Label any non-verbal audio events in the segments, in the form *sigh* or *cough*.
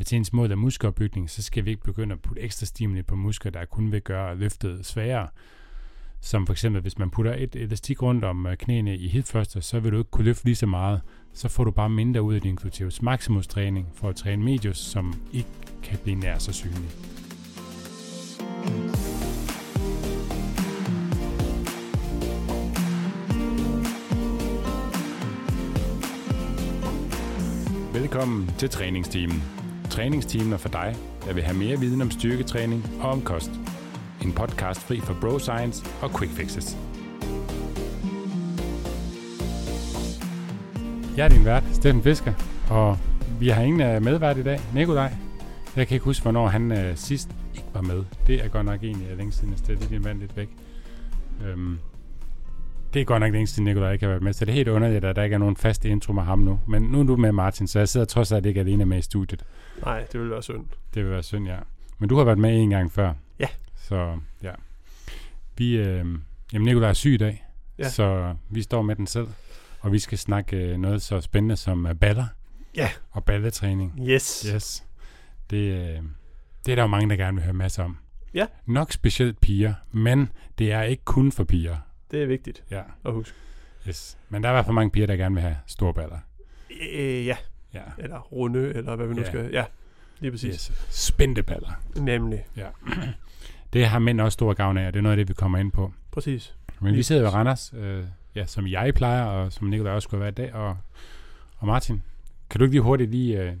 hvis ens mål er muskelopbygning, så skal vi ikke begynde at putte ekstra stimuli på muskler, der kun vil gøre løftet sværere. Som for eksempel, hvis man putter et elastik rundt om øh, knæene i hit første, så vil du ikke kunne løfte lige så meget. Så får du bare mindre ud af din gluteus maximus træning for at træne medius, som ikke kan blive nær så synlig. Velkommen til træningsteamen. Træningsteamen er for dig, der vil have mere viden om styrketræning og om kost. En podcast fri for bro science og quick fixes. Jeg er din vært, Steffen Fisker, og vi har ingen øh, medvært i dag. Nikolaj. Jeg kan ikke huske, hvornår han øh, sidst ikke var med. Det er godt nok egentlig længe siden, at det er din vand lidt væk. Um, det er godt nok længe siden, Nikolaj ikke har været med, så det er helt underligt, at der ikke er nogen fast intro med ham nu. Men nu er du med, Martin, så jeg sidder trods alt ikke alene med i studiet. Nej, det vil være synd. Det vil være synd, ja. Men du har været med en gang før. Ja. Så ja. Vi, øh, jamen Nikolaj er syg i dag, Ja. så vi står med den selv. Og vi skal snakke øh, noget så spændende som øh, baller Ja. og balletræning. Yes. Yes. Det, øh, det er der jo mange, der gerne vil høre masser om. Ja. Nok specielt piger, men det er ikke kun for piger. Det er vigtigt Ja. at huske. Yes. Men der er i hvert fald mange piger, der gerne vil have store baller. Øh, ja, Ja. eller runde, eller hvad vi nu Ja. skal. Ja, lige præcis. Yes. Spændte baller. Nemlig. *clears throat* Det har mænd også stor gavn af, og det er noget af det, vi kommer ind på. Præcis. Men vi sidder ved præcis. Randers, øh, ja, som jeg plejer, og som Nikolaj også skulle være i dag. Og, og Martin, kan du ikke lige hurtigt lige, øh,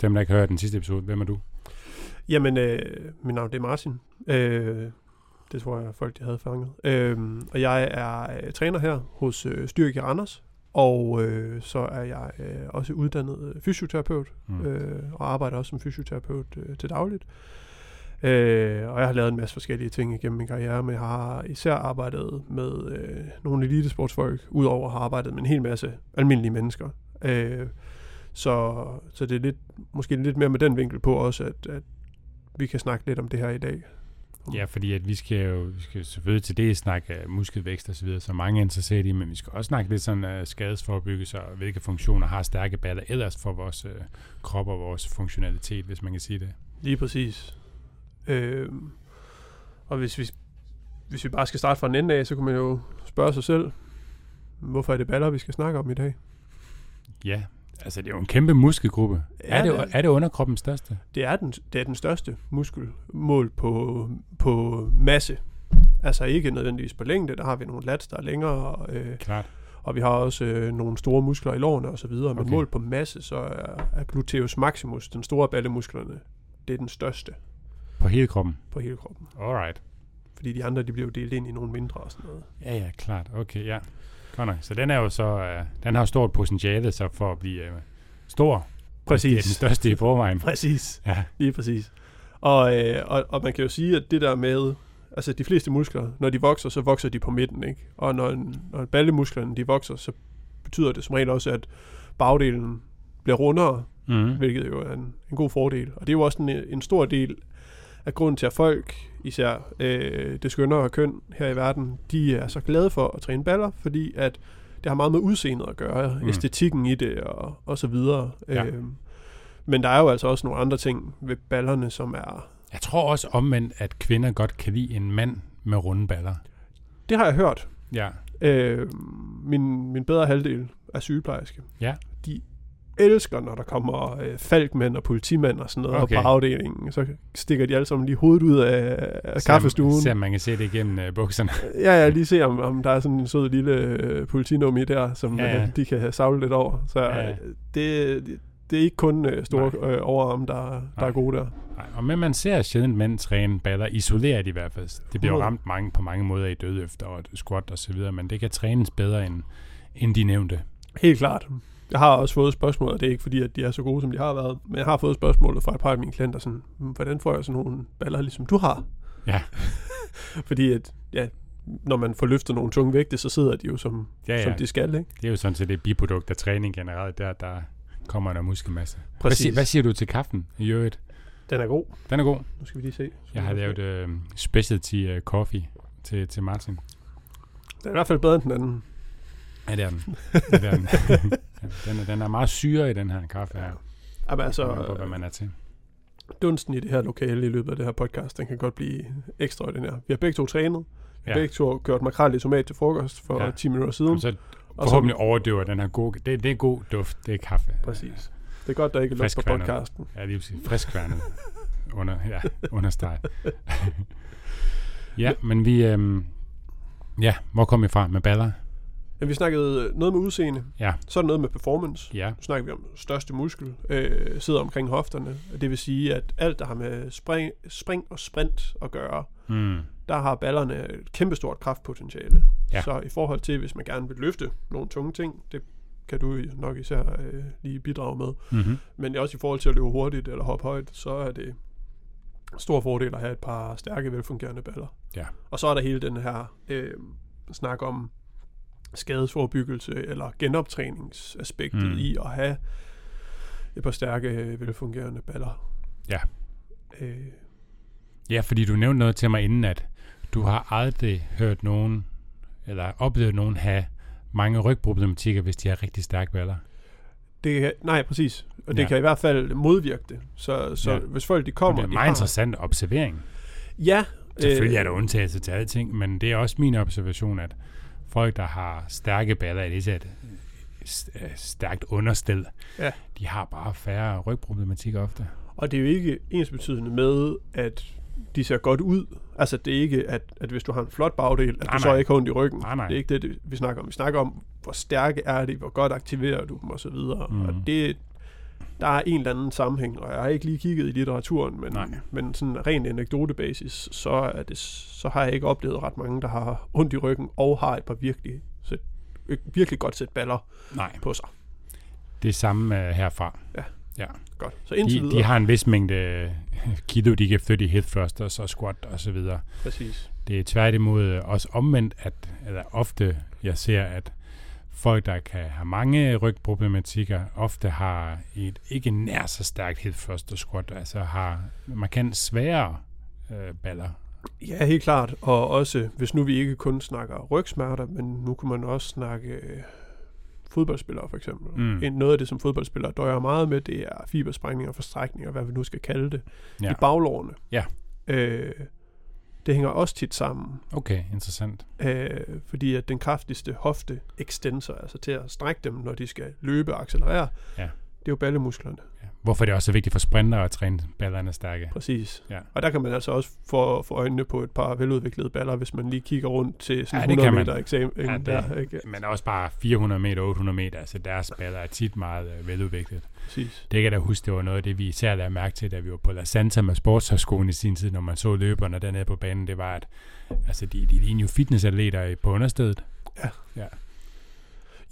dem der ikke har hørt den sidste episode, hvem er du? Jamen, øh, mit navn det er Martin. Øh, det tror jeg, folk de havde fanget. Øh, og jeg er øh, træner her hos øh, Styrke Randers. Og øh, så er jeg øh, også uddannet øh, fysioterapeut, mm. øh, og arbejder også som fysioterapeut øh, til dagligt. Øh, og jeg har lavet en masse forskellige ting igennem min karriere, men jeg har især arbejdet med øh, nogle elitesportsfolk, udover at have arbejdet med en hel masse almindelige mennesker. Øh, så, så det er lidt, måske lidt mere med den vinkel på også, at, at vi kan snakke lidt om det her i dag. Ja, fordi at vi skal jo vi skal selvfølgelig til det snakke uh, muskelvækst og så videre, så mange er interesseret i, men vi skal også snakke lidt sådan uh, skadesforebyggelse og hvilke funktioner har stærke baller ellers for vores uh, krop og vores funktionalitet, hvis man kan sige det. Lige præcis. Øh, og hvis vi, hvis vi bare skal starte fra en ende af, så kan man jo spørge sig selv, hvorfor er det baller, vi skal snakke om i dag? Ja, altså det er jo en kæmpe muskelgruppe. Ja, er, det, det er- det underkroppens største? Det er den, det er den største muskelmål på, på masse. Altså ikke nødvendigvis på længde, der har vi nogle lats, der er længere, øh, Klart. og vi har også øh, nogle store muskler i lårene og så videre. Men Okay. mål på masse, så er, er gluteus maximus, den store ballemusklerne, det er den største På hele kroppen. på hele kroppen. Alright. Fordi de andre, de bliver jo delt ind i nogle mindre og sådan noget. Ja, ja, klart. Okay, ja. Godt nok. Så den er jo så, uh, den har stort potentiale så for at blive uh, stor. Det er den største i forvejen. *laughs* Præcis. Ja, Lige præcis. Og, øh, og, og man kan jo sige, at det der med, altså de fleste muskler, når de vokser, så vokser de på midten, ikke? Og når, når ballemusklerne, de vokser, så betyder det som regel også, at bagdelen bliver rundere, mm. hvilket jo er en, en god fordel. Og det er jo også en, en stor del af grunden til, at folk, især øh, det skønnere køn her i verden, de er så glade for at træne baller, fordi at det har meget med udseendet at gøre, Mm. æstetikken i det og, og så videre. Ja. Øhm, men der er jo altså også nogle andre ting ved ballerne, som er... Jeg tror også omvendt, at kvinder godt kan lide en mand med runde baller. Det har jeg hørt. Ja, Øh, min, min bedre halvdel er sygeplejerske. Ja. De elsker, når der kommer øh, falkmænd og politimænd og sådan noget Okay. okay. på afdelingen. Så stikker de alle sammen lige hovedet ud af, af kaffestuen. Se om man kan se det igennem uh, bukserne. *laughs* Ja, ja, lige se, om, om der er sådan en sød lille øh, politinum i der, som Ja, ja, ja. de kan savle lidt over. Så Ja, ja. ja. det, det, det er ikke kun øh, store øh, overarm, der, der Nej. er gode der. Nej, og men man ser sjældent mænd træne baller isoleret i hvert fald. Det bliver jo ramt mange, på mange måder i dødøfter og squat og så videre, men det kan trænes bedre end, end de nævnte. Helt klart. Jeg har også fået spørgsmål, og det er ikke fordi, at de er så gode, som de har været, men jeg har fået spørgsmålet fra et par af mine klienter, sådan, "Hmm, hvordan får jeg sådan nogle baller, ligesom du har? Ja. *laughs* fordi at, ja, når man får løftet nogle tunge vægte, så sidder de jo som, Ja, ja, som de skal, ikke? Det er jo sådan set det biprodukt af træning generelt, der, der kommer der muskelmasse. Hvad, Præcis. siger, hvad siger du til kaffen i øvrigt? Den er god. Den er god. Nu skal vi lige se. Jeg har lavet øh, specialty øh, coffee til, til Martin. Den er i hvert fald bedre end den anden. Ja, det er den. Ja, det er den. *laughs* ja, den, er, den er meget syre i den her kaffe her. Jamen Så, altså, på, hvad man er til. dunsten i det her lokale i løbet af det her podcast, den kan godt blive ekstraordinær. Vi har begge to trænet. Ja. begge to gjort makrel i tomat til frokost for Ja. ja. 10 minutter siden. Og så Og så, forhåbentlig overdøver den her gode... Det, det er god duft, det er kaffe. præcis. Det er godt, der ikke er lugt på podcasten. Ja, lige præcis. Friskværnet. under, ja, understreg. *laughs* ja, men vi... Øhm, ja, hvor kom vi fra med baller? Men vi snakkede noget med udseende. Ja. Så er der noget med performance. Ja, Nu snakker vi om største muskel, øh, sidder omkring hofterne. Det vil sige, at alt, der har med spring, spring og sprint at gøre, mm, der har ballerne et kæmpestort kraftpotentiale. Ja. Så i forhold til, hvis man gerne vil løfte nogle tunge ting, det kan du nok især øh, lige bidrage med. mm-hmm. Men også i forhold til at løbe hurtigt eller hoppe højt, så er det stor fordel at have et par stærke, velfungerende baller. Ja. Og så er der hele den her øh, snak om skadesforebyggelse eller genoptræningsaspektet Mm. i at have et par stærke, velfungerende baller. Ja. Øh, Ja, fordi du nævnte noget til mig inden, at du har aldrig hørt nogen, eller oplevet nogen have mange rygproblematikker, hvis de har rigtig stærke baller. det nej, præcis. Og det Ja. kan i hvert fald modvirke det. Så, så Ja. hvis folk de Og kommer... det er en meget har- interessant observering. Ja. Selvfølgelig er øh, der undtagelser til alle ting, men det er også min observation, at folk, der har stærke baller, i det sæt øh, stærkt understel, Ja. de har bare færre rygproblematikker ofte. Og det er jo ikke ensbetydende med, at de ser godt ud. Altså, det er ikke, at, at hvis du har en flot bagdel, at Nej, du så nej. ikke har ondt i ryggen. Nej, nej. Det er ikke det, vi snakker om. Vi snakker om, hvor stærke er de, hvor godt aktiverer du dem, osv. Mm. Og det, der er en eller anden sammenhæng, og jeg har ikke lige kigget i litteraturen, men, Nej. men sådan ren anekdotebasis, så, er det, så har jeg ikke oplevet ret mange, der har ondt i ryggen, og har et par virkelig, sæt, virkelig godt sæt baller Nej, på sig. det er samme uh, herfra. Godt. Så indtil De, videre. de har en vis mængde øh, kilo, de kan flytte i hip thrusters og squat og så videre. Præcis. Det er tværtimod øh, også omvendt, at eller ofte jeg ser, at folk, der kan have mange rygproblematikker, ofte har et ikke nær så stærkt hip thruster squat, altså har markant sværere øh, baller. Ja, helt klart. Og også, hvis nu vi ikke kun snakker rygsmerter, men nu kunne man også snakke øh, fodboldspillere for eksempel. Mm. Noget af det, som fodboldspillere døjer meget med, det er fibersprængninger, forstrækninger, hvad vi nu skal kalde det, Ja. i baglårene. Ja. Øh, det hænger også tit sammen, Okay, interessant. øh, fordi at den kraftigste hofte extensor, altså til at strække dem, når de skal løbe og accelerere, Ja. det er jo ballemusklerne. Ja. Hvorfor er det også så vigtigt for sprinter at træne ballerne stærke? Præcis. Ja. Og der kan man altså også få, få øjnene på et par veludviklede baller, hvis man lige kigger rundt til sådan Ja, ja, det 100 kan man. meter eksamen. Ja, det- der, ikke? Men også bare 400 meter, 800 meter, altså deres baller er tit meget øh, veludviklet. Præcis. Det kan jeg da huske, det var noget af det, vi især lagde mærke til, da vi var på La Santa med sportshøjskolen i sin tid, når man så løberne dernede på banen, det var, at altså, de, de lignede jo fitnessatleter på understedet.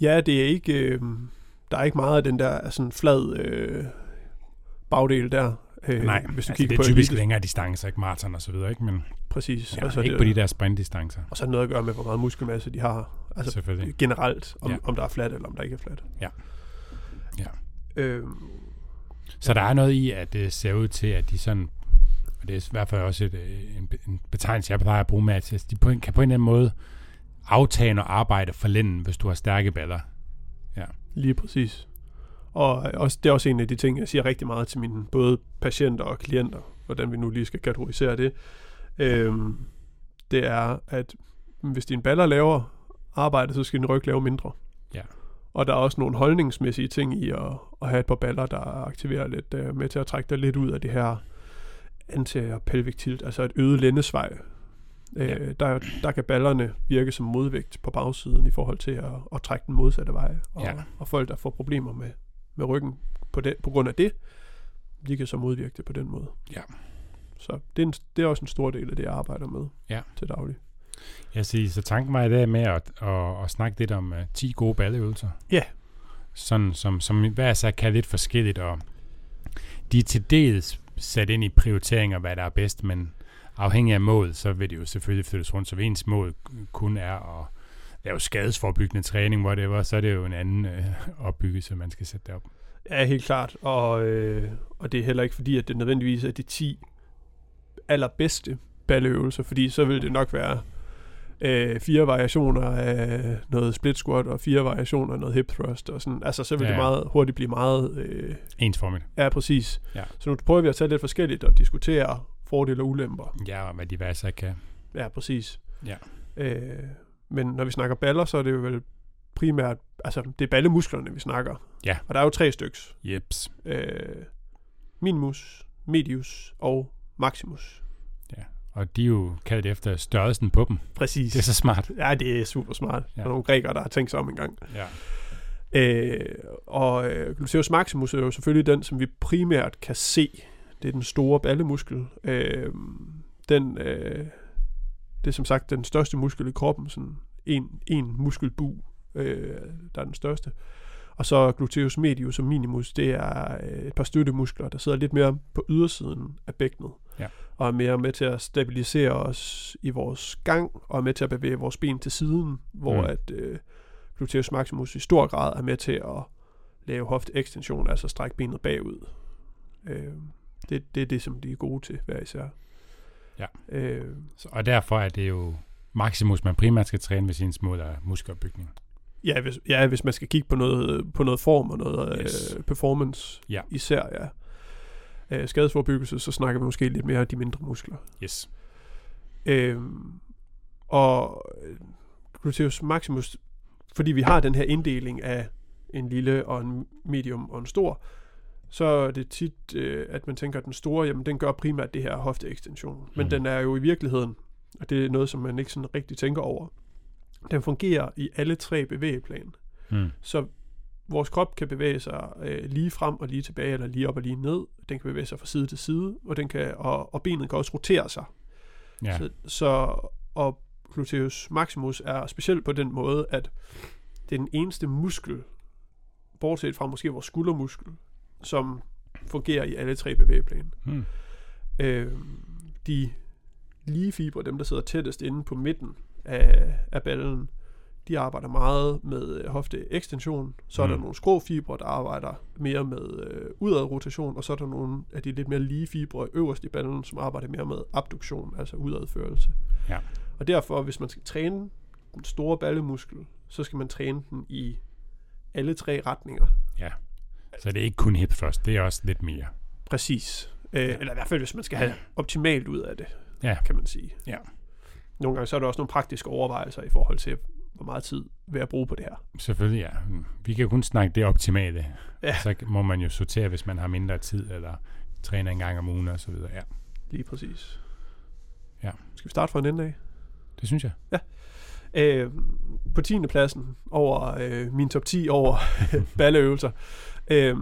Ja, det er ikke... Øh, der er ikke meget af den der sådan flad øh, bagdel der. Øh, Nej, hvis du altså, kigger det på er typisk elite. længere distancer, ikke maraton og så videre, ikke? Men Præcis. ja, og, så er ikke det, på de der sprintdistancer, og så er det noget at gøre med, hvor meget muskelmasse de har. Altså generelt, om, Ja. ja. om der er fladt eller om der ikke er fladt. Ja. Ja. Øhm, Så der er noget i, at det ser ud til, at de sådan, og det er i hvert fald også et, øh, en, en betegnelse, jeg plejer at bruge med, at de på en, kan på en eller anden måde aftage og arbejde for lænden, hvis du har stærke baller. Lige præcis. Og også, det er også en af de ting, jeg siger rigtig meget til mine både patienter og klienter, hvordan vi nu lige skal kategorisere det. Øhm, det er, at hvis din baller laver arbejde, så skal din ryg lave mindre. Ja. Og der er også nogle holdningsmæssige ting i at, at have et par baller, der aktiverer lidt uh, med til at trække dig lidt ud af det her anterior pelvic tilt, altså et øget lændesvej. Ja. Øh, der, der kan ballerne virke som modvægt på bagsiden i forhold til at, at trække den modsatte vej. Og, Ja. og folk, der får problemer med, med ryggen på, det, på grund af det, de kan så modvirke det på den måde. Ja. Så det er, en, det er også en stor del af det, jeg arbejder med Ja. til daglig. Jeg siger, så tanken var i dag med at, at, at snakke lidt om uh, 10 gode balleøvelser. Ja. Sådan, som, som hver sig kan lidt forskelligt, og de er til dels sat ind i prioriteringer, hvad der er bedst, men afhængig af mål, så vil det jo selvfølgelig flyttes rundt, så hvis ens mål kun er at lave skadesforbyggende træning, whatever, så er det jo en anden øh, opbyggelse, man skal sætte derop. Ja, helt klart. Og, øh, og det er heller ikke fordi, at det nødvendigvis er de 10 allerbedste balleøvelser, fordi så vil det nok være øh, fire variationer af noget split squat, og fire variationer af noget hip thrust, og sådan. Altså, så vil Ja, det meget hurtigt blive meget... Øh, Ensformigt. ja, præcis. Ja. Så nu prøver vi at tage lidt forskelligt og diskutere fordele og ulemper. Ja, og hvad de hver så kan. Ja, præcis. Ja. Øh, men når vi snakker baller, så er det jo vel primært... Altså, det er ballemusklerne, vi snakker. Ja. Og der er jo tre styks. Jeps. Øh, minimus, medius og maximus. Og de er jo kaldt efter størrelsen på dem. Præcis. Det er så smart. Ja, det er super smart. Ja. Ja. Der er nogle grækere, der har tænkt sig om en gang. Ja. Øh, og øh, gluteus maximus er jo selvfølgelig den, som vi primært kan se. Det er den store ballemuskel. Øh, den, øh, det er som sagt den største muskel i kroppen. Sådan en, en muskelbu, øh, der er den største. Og så gluteus medius og minimus, det er øh, et par støttemuskler, der sidder lidt mere på ydersiden af bækkenet. Ja. Og er mere med til at stabilisere os i vores gang, og er med til at bevæge vores ben til siden, hvor Mm. mm. at øh, gluteus maximus i stor grad er med til at lave hofteekstension, altså strække benet bagud. Øh, det, det er det, som de er gode til, hver især. Ja. Øh, Så, og derfor er det jo Maximus, man primært skal træne ved sin mål af muskelopbygning. ja, hvis, ja, hvis man skal kigge på noget, på noget form og noget Yes. øh, performance Ja. især, ja. Øh, skadesforbyggelse, så snakker vi måske lidt mere om de mindre muskler. Yes. Øhm, og øh, gluteus maximus, fordi vi har den her inddeling af en lille og en medium og en stor, så er det tit, øh, at man tænker, at den store, jamen den gør primært det her hofteekstension. Men Mhm. den er jo i virkeligheden, og det er noget, som man ikke sådan rigtig tænker over, den fungerer i alle tre bevægeplan. Mm. Så vores krop kan bevæge sig øh, lige frem og lige tilbage, eller lige op og lige ned. Den kan bevæge sig fra side til side, og, den kan, og, og benet kan også rotere sig. Ja. Så, så og gluteus maximus er specielt på den måde, at det er den eneste muskel, bortset fra måske vores skuldermuskel, som fungerer i alle tre bevægeplan. Mm. Øh, de lige fibre, dem der sidder tættest inde på midten af, af ballen, de arbejder meget med øh, hofteekstension. Så er der Mm. nogle skrå fibre, der arbejder mere med øh, udadrotation, og så er der nogle af de lidt mere lige fibre øverst i ballen, som arbejder mere med abduktion, altså udadførelse. Ja. Og derfor, hvis man skal træne den store ballemuskel, så skal man træne den i alle tre retninger. Så det er ikke kun hip thrust, det er også lidt mere. Præcis. Øh, Ja. Eller i hvert fald, hvis man skal have optimalt ud af det, Ja. kan man sige. Ja. Nogle gange så er der også nogle praktiske overvejelser i forhold til, hvor meget tid vil jeg bruge på det her. Selvfølgelig, ja. Vi kan kun snakke det optimale. Ja. Så må man jo sortere, hvis man har mindre tid, eller træner en gang om ugen og så videre. Ja, Lige præcis. Ja. Skal vi starte fra en ende af? det synes jeg. Øh, på 10. pladsen over øh, min top 10 over *laughs* balleøvelser, øh,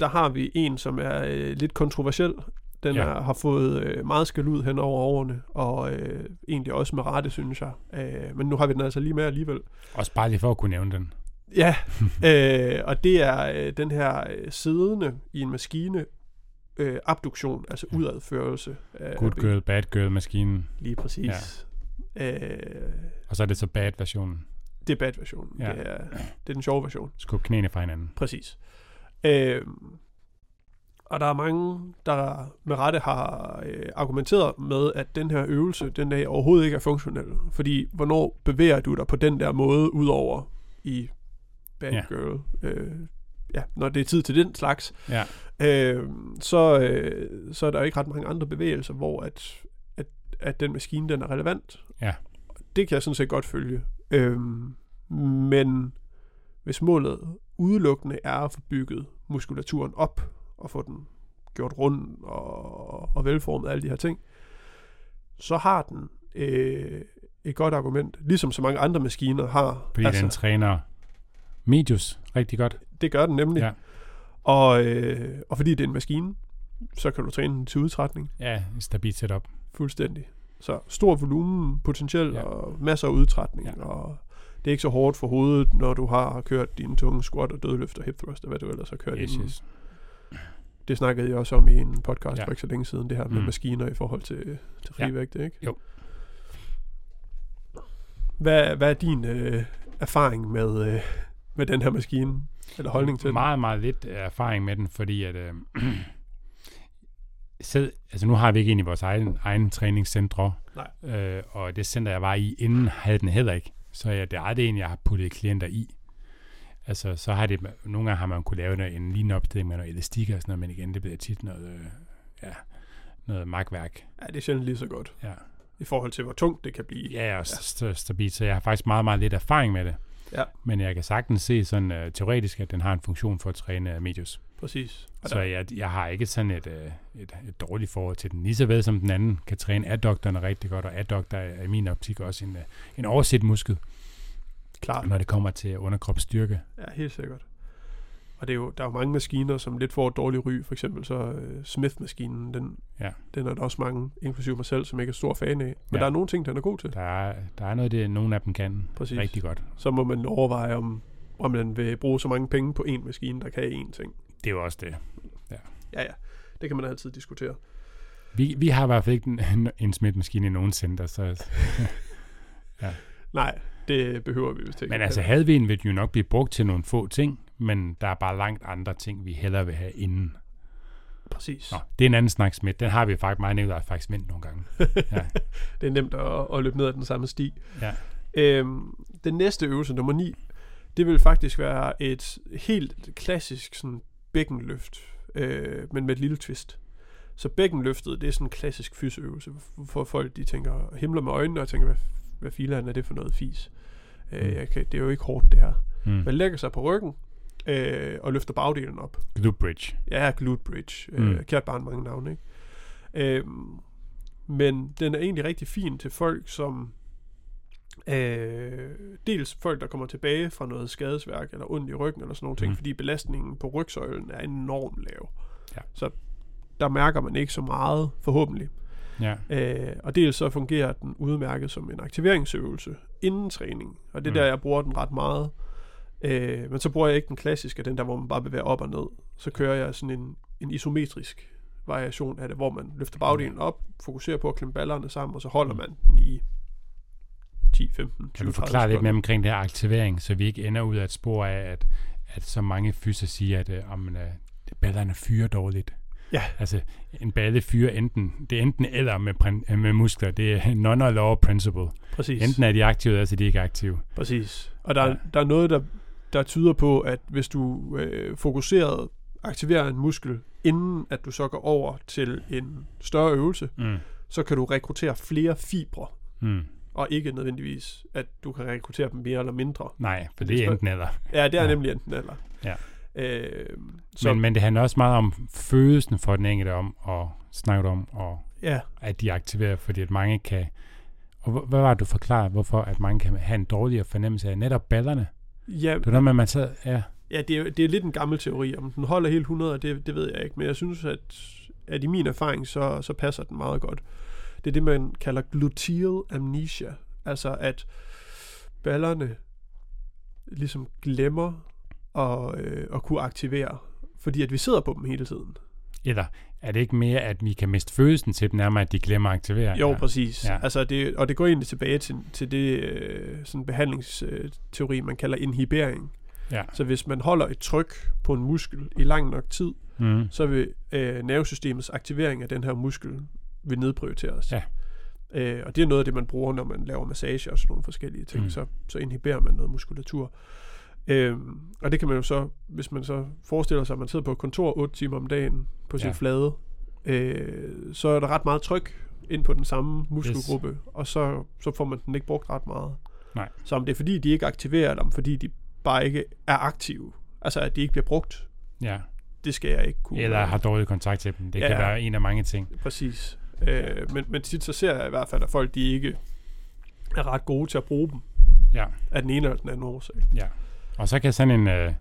der har vi en, som er øh, lidt kontroversiel. Den Ja. er, har fået øh, meget skal ud hen over årene, og øh, egentlig også med rette, synes jeg. Øh, men nu har vi den altså lige med alligevel. Også bare lige for at kunne nævne den. Ja, *laughs* øh, og det er øh, den her øh, siddende i en maskine øh, abduktion, altså Ja. udadførelse. Af Good ben. girl, bad girl maskinen. Lige præcis. Ja. Øh, Og så er det så bad versionen. det er bad-versionen. Ja. Ja. Det, er, det er den sjove version. Skub knæene fra hinanden. Præcis. Øh, og der er mange, der med rette har øh, argumenteret med, at den her øvelse, den er overhovedet ikke er funktionel. Fordi, hvornår bevæger du dig på den der måde, udover i Ja. ja. Girl? Øh, ja, når det er tid til den slags. Ja. Øh, så, øh, så er der ikke ret mange andre bevægelser, hvor at, at, at den maskine, den er relevant. Ja. Det kan jeg sådan set godt følge. Øh, men hvis målet udelukkende er at få bygget muskulaturen op, og få den gjort rund og, og velformet, alle de her ting, så har den øh, et godt argument, ligesom så mange andre maskiner har. Fordi altså, den træner medius rigtig godt. det gør den nemlig. Ja. Og, øh, og fordi det er en maskine, så kan du træne den til udtrætning Ja, et stabilt setup. fuldstændig. Så stor volumen potentielt Ja. og masser af udtrætning. Ja. Og det er ikke så hårdt for hovedet, når du har kørt dine tunge squat og dødløft og hip thrust, og hvad du ellers har kørt Yes, inden. yes. Det snakkede jeg også om i en podcast Ja. ja. for ikke så længe siden, det her med Mm. maskiner i forhold til, til Ja. frivægt, ikke? Jo. Hvad, hvad er din øh, erfaring med, øh, med den her maskine? Eller holdning til den? Meget, meget lidt erfaring med den, fordi at, øh, *clears throat* selv, altså nu har vi ikke egentlig vores egen, egen træningscentre, Nej. øh, og det center, jeg var i inden, havde den heller ikke. Så ja, det er aldrig en, jeg har puttet klienter i. Altså, så har det, nogle gange har man kunne lave noget- en lignende opstilling med noget elastik og sådan noget, men igen, det bliver tit noget, øh, ja, noget magtværk. Ja, det er sjældent lige så godt. Ja, I forhold til, hvor tungt det kan blive. ja og st- stabilt, så jeg har faktisk meget, meget lidt erfaring med det. Ja. Men jeg kan sagtens se sådan uh, teoretisk, at den har en funktion for at træne medius. Præcis. Så jeg, jeg har ikke sådan et, øh, et, et dårligt forhold til den. Lige så vel som den anden kan træne addukterne rigtig godt, og adductor er i min optik også en, øh, en overset muskel, klart. når det kommer til underkropsstyrke. Ja, helt sikkert. Og det er jo, der er jo mange maskiner, som lidt får et dårligt ry. For eksempel så uh, Smith-maskinen, den, Ja. den er der også mange, inklusive mig selv, som ikke er stor fan af. Men Ja. der er nogle ting, den er god til. Der er, der er noget, det nogle af dem kan Præcis. rigtig godt. Så må man overveje, om, om man vil bruge så mange penge på en maskine, der kan én ting. Det er jo også det. Ja, ja. Det kan man altid diskutere. Vi, vi har i hvert fald ikke en, en smitmaskine i nogen center, så, *laughs* Nej, det behøver vi vist ikke. men altså havde vi en, vil den jo nok blive brugt til nogle få ting, men der er bare langt andre ting, vi hellere vil have inden. Præcis. Nå, det er en anden snak, Smidt. Den har vi faktisk meget nævnt, faktisk vendt nogle gange. *laughs* Ja. Det er nemt at, at løbe ned ad den samme sti. Ja. Øhm, den næste øvelse, nummer 9, det vil faktisk være et helt klassisk sådan bækkenløft, øh, men med et lille twist. Så bækkenløftet, det er sådan en klassisk fysøvelse, for folk de tænker, himler med øjnene og tænker, hvad, hvad filan er det for noget fis? Øh, Mm. jeg kan, det er jo ikke hårdt det her. Mm. Man lægger sig på ryggen øh, og løfter bagdelen op. Glute bridge. Ja, glute bridge. Mm. Øh, kært barn mange navne, ikke? Øhm, men den er egentlig rigtig fin til folk, som øh, dels folk, der kommer tilbage fra noget skadesværk eller ondt i ryggen eller sådan nogle ting, Mhm. fordi belastningen på rygsøjlen er enormt lav. Ja. Så der mærker man ikke så meget, forhåbentlig. Ja. Øh, og dels så fungerer den udmærket som en aktiveringsøvelse inden træning. Og det er Mm. der, jeg bruger den ret meget. Øh, men så bruger jeg ikke den klassiske, den der, hvor man bare bevæger op og ned. Så kører jeg sådan en, en isometrisk variation af det, hvor man løfter bagdelen op, fokuserer på at klemme ballerne sammen, og så holder Mm. man den i 10, 15, 20, Kan du 30 forklare lidt mere omkring det her aktivering, så vi ikke ender ud af et spor af, at, at så mange fyser siger, at øh, om, øh, ballerne fyrer dårligt. Ja. Altså, en balle fyrer enten, det er enten eller med, prin- øh, med muskler. Det er *laughs* non-law principle. Præcis. Enten er de aktive, eller så er de ikke aktive. Præcis. Og der, ja. der er noget, der, der tyder på, at hvis du øh, fokuseret aktiverer en muskel, inden at du så går over til en større øvelse, Mm. så kan du rekruttere flere fibre, Mm. Og ikke nødvendigvis, at du kan rekruttere dem mere eller mindre. Nej, for Det er enten eller. Ja, det er Ja. nemlig enten eller. Ja. Øh, så. Men, men det handler også meget om følelsen for den enkelte om, og snakke om, og ja, at de er aktiveret, fordi at mange kan... Og hva- hvad var det, du forklarede, hvorfor at mange kan have en dårligere fornemmelse af netop ballerne? ja, Det var noget med, at man sad... Ja, ja det, er, det er lidt en gammel teori. Om den holder helt 100, det, det ved jeg ikke. Men jeg synes, at, at i min erfaring, så, så passer den meget godt. Det er det, man kalder gluteal amnesia. Altså, at ballerne ligesom glemmer at, øh, at kunne aktivere. Fordi at vi sidder på dem hele tiden. eller er det ikke mere, at vi kan miste følelsen til dem, nærmere at de glemmer at aktivere? Jo, ja. præcis. Ja. Altså det, og det går egentlig tilbage til, til det øh, sådan behandlingsteori, man kalder inhibering. Ja. Så hvis man holder et tryk på en muskel i lang nok tid, Mm. så vil øh, nervesystemets aktivering af den her muskel vil nedprioriteres. Ja. Øh, og det er noget af det, man bruger, når man laver massage og sådan nogle forskellige ting. Mm. Så, så inhiberer man noget muskulatur. Øhm, og det kan man jo så, hvis man så forestiller sig, at man sidder på et kontor 8 timer om dagen på sin ja. flade, øh, så er der ret meget tryk ind på den samme muskelgruppe, yes. og så, så får man den ikke brugt ret meget. Nej. Så om det er fordi, de ikke aktiverer dem, fordi de bare ikke er aktive, altså at de ikke bliver brugt, ja. det skal jeg ikke kunne. Eller har dårlig kontakt til dem. Det Ja. kan være en af mange ting. Præcis. Øh, men, men tit så ser jeg i hvert fald, at folk de ikke er ret gode til at bruge dem Ja. af den ene eller den anden årsag. ja. Og så kan sådan en, øh,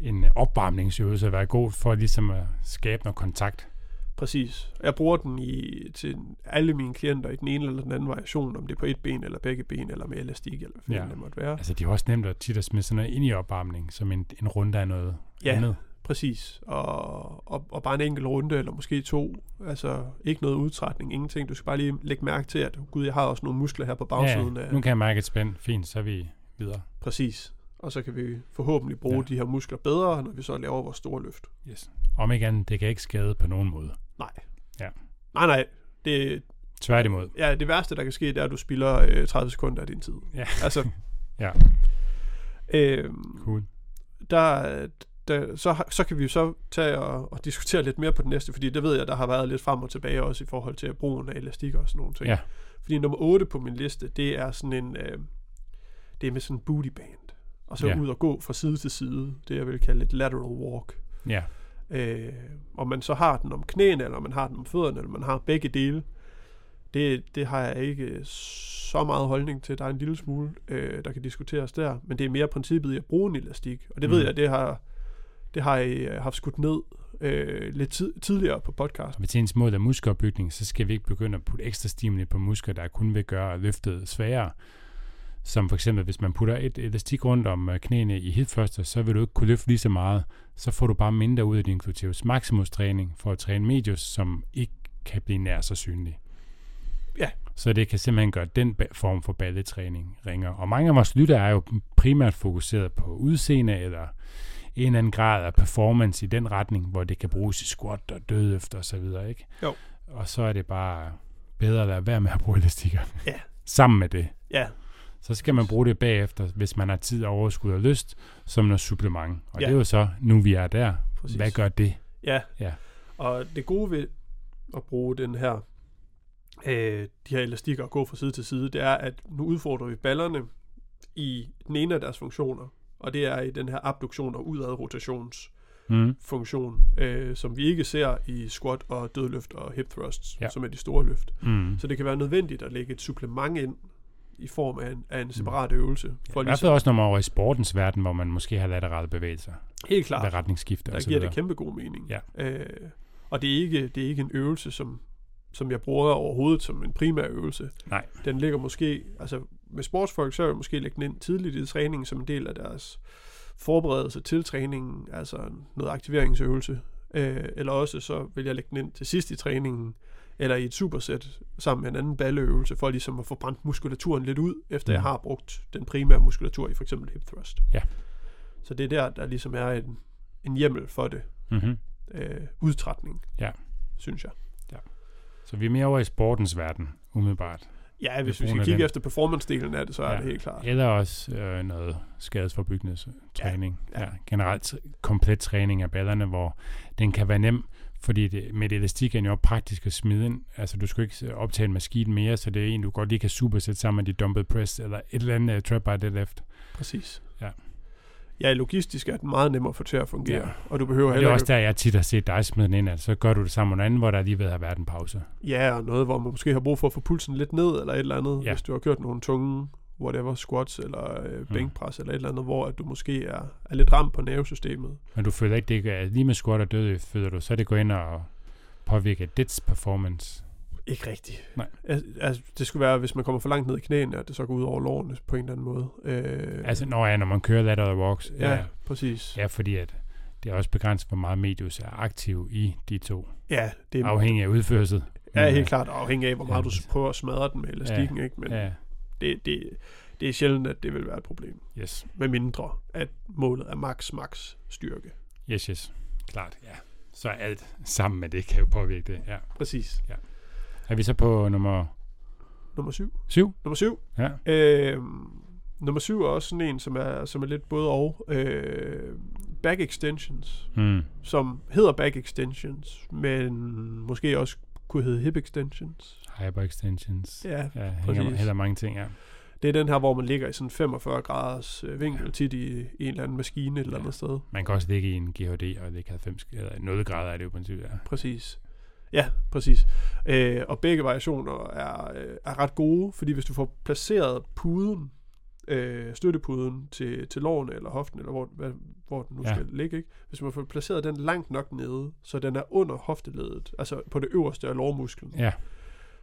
en opvarmningsøvelse være god for ligesom at skabe noget kontakt. Præcis. Jeg bruger den i, til alle mine klienter i den ene eller den anden variation, om det er på et ben eller begge ben, eller med elastik, eller hvad Ja. det måtte være. Altså, det er også nemt at tit at smide sådan noget ind i opvarmning, som en, en runde af noget Ja. andet. Præcis. Og, og, og bare en enkelt runde, eller måske to. Altså ikke noget udtrætning, ingenting. Du skal bare lige lægge mærke til, at gud, jeg har også nogle muskler her på bagsiden ja, af... nu kan jeg mærke et spænd. Fint, så er vi videre. Præcis. Og så kan vi forhåbentlig bruge Ja. de her muskler bedre, når vi så laver vores store løft. Yes. Om ikke andet, det kan ikke skade på nogen måde. Nej. Ja. Nej, nej. Det, Tværtimod. ja, det værste, der kan ske, det er, at du spilder øh, 30 sekunder af din tid. Ja. Altså, *laughs* Ja. øh, Cool. der, der, så, så kan vi jo så tage og, og diskutere lidt mere på den næste, fordi det ved jeg, der har været lidt frem og tilbage også i forhold til brugen af elastik og sådan nogle ting. Ja. Fordi nummer 8 på min liste, det er sådan en, øh, det er med sådan en booty band. Og så Ja. ud og gå fra side til side, det jeg vil kalde et lateral walk. Ja. Øh, om man så har den om knæene, eller man har den om fødderne, eller man har begge dele, det, det har jeg ikke så meget holdning til. Der er en lille smule, øh, der kan diskuteres der, men det er mere princippet i at bruge en elastik. Og det ved Mm. jeg, det har, det har I øh, haft skudt ned øh, lidt tid, tidligere på podcast. Hvis ens mål er muskelopbygning, så skal vi ikke begynde at putte ekstra stimuli på muskler, der kun vil gøre løftet sværere. Som for eksempel, hvis man putter et elastik rundt om øh, knæene i hip thruster, så vil du ikke kunne løfte lige så meget. Så får du bare mindre ud af din gluteus maximus træning for at træne medius, som ikke kan blive nær så synlig. Ja. Så det kan simpelthen gøre den form for balletræning ringere. Og mange af vores lyttere er jo primært fokuseret på udseende eller en eller anden grad af performance i den retning, hvor det kan bruges i squat og og så videre, ikke? Jo. Og så er det bare bedre at lade være med at bruge elastikker. *laughs* Ja. Sammen med det. Ja, Så skal man bruge det bagefter, hvis man har tid, overskud og lyst, som noget supplement. Og Ja. det er jo så, nu vi er der, præcis. hvad gør det? Ja. Ja. Og det gode ved at bruge den her, øh, de her elastikker og gå fra side til side, det er, at nu udfordrer vi ballerne i den ene af deres funktioner, og det er i den her abduktion og udad rotationsfunktion, Mm. øh, som vi ikke ser i squat og dødløft og hip thrusts, Ja. ja. som er de store løft. Mm. Så det kan være nødvendigt at lægge et supplement ind i form af en, af en separat øvelse. For For I hvert ligesom, fald også, når man er over i sportens verden, hvor man måske har laterale bevægelser. helt Klart. klart, Ved retningsskifte og der så giver det kæmpe god mening. Ja. Øh, og det er, ikke, det er ikke en øvelse, som, som jeg bruger overhovedet som en primær øvelse. Nej. Den ligger måske, altså med sportsfolk, så vil jeg måske lægge den ind tidligt i træningen som en del af deres forberedelse til træningen, altså noget aktiveringsøvelse. Øh, eller også så vil jeg lægge den ind til sidst i træningen, eller i et supersæt sammen med en anden balleøvelse, for ligesom at få brændt muskulaturen lidt ud, efter Mm. mm. jeg har brugt den primære muskulatur i for eksempel hip thrust. Ja. Så det er der, der ligesom er en, en hjemmel for det. Mm-hmm. Øh, udtrætning, Ja. synes jeg. Så vi er mere over i sportens verden, umiddelbart. Ja, hvis vi skal kigge den. efter performance-delen af det, så er Ja. det helt klart. Eller også øh, noget skadesforbyggende træning. Ja, ja. ja. Generelt komplet træning af ballerne, hvor den kan være nem, fordi det, med et elastik er den jo praktisk at smide ind. Altså du skal ikke optage en maskine mere, så det er en, du godt lige kan supersætte sammen med dit dumbbell press, eller et eller andet uh, trap by deadlift. Præcis. Ja. Ja, logistisk er den meget nemmere at få til at fungere, Ja. og du behøver Og det heller er ikke... også der, jeg tit har set dig smide den ind, altså så gør du det sammen med andet, hvor der lige ved at have været en pause. Ja, og noget, hvor man måske har brug for at få pulsen lidt ned, eller et eller andet, Ja. hvis du har kørt nogle tunge whatever, squats eller øh, bænkpres eller et eller andet, hvor at du måske er, er lidt ramt på nervesystemet. Men du føler ikke, det er lige med squat og død, føler du, så er det går ind og påvirker dits performance. Ikke rigtigt. Nej. Al- Altså, det skulle være, hvis man kommer for langt ned i knæene, at det så går ud over lårene på en eller anden måde. Øh, Altså, når, ja, når man kører lateral walks, ja, ja, ja, præcis. ja, fordi at det er også begrænset, hvor meget medius er aktiv i de to, Ja, det er afhængig af udførsel. Ja, helt klart afhængig af, hvor meget Ja. du prøver at smadre den med elastikken, ikke? Men Ja, det, det, det er sjældent, at det vil være et problem. yes, Med mindre, at målet er max, max styrke. yes, yes, klart, ja. Så alt sammen med det kan jo påvirke det, ja. Præcis. Er vi så på nummer Nummer syv. syv? Nummer syv. Ja. Øh, nummer syv er også sådan en, som er, som er lidt både og. Øh, back extensions, Mm. som hedder back extensions, men måske også kunne hedde hip extensions. Hyperextensions. Ja, Ja, hænger, hænger mange ting, ja. det er den her, hvor man ligger i sådan 45 graders øh, vinkel, Ja. tit i, i en eller anden maskine et eller Ja. andet sted. Man kan også ligge i en GHD og ligge 90, eller 0 grader er det jo princippet, ja. Præcis. Ja, præcis. Øh, og begge variationer er, øh, er ret gode, fordi hvis du får placeret puden, øh, støttepuden til, til lårene eller hoften, eller hvor, hvad, hvor den nu Ja. skal ligge, ikke? hvis man får placeret den langt nok nede, så den er under hofteledet, altså på det øverste af lårmusklen, Ja,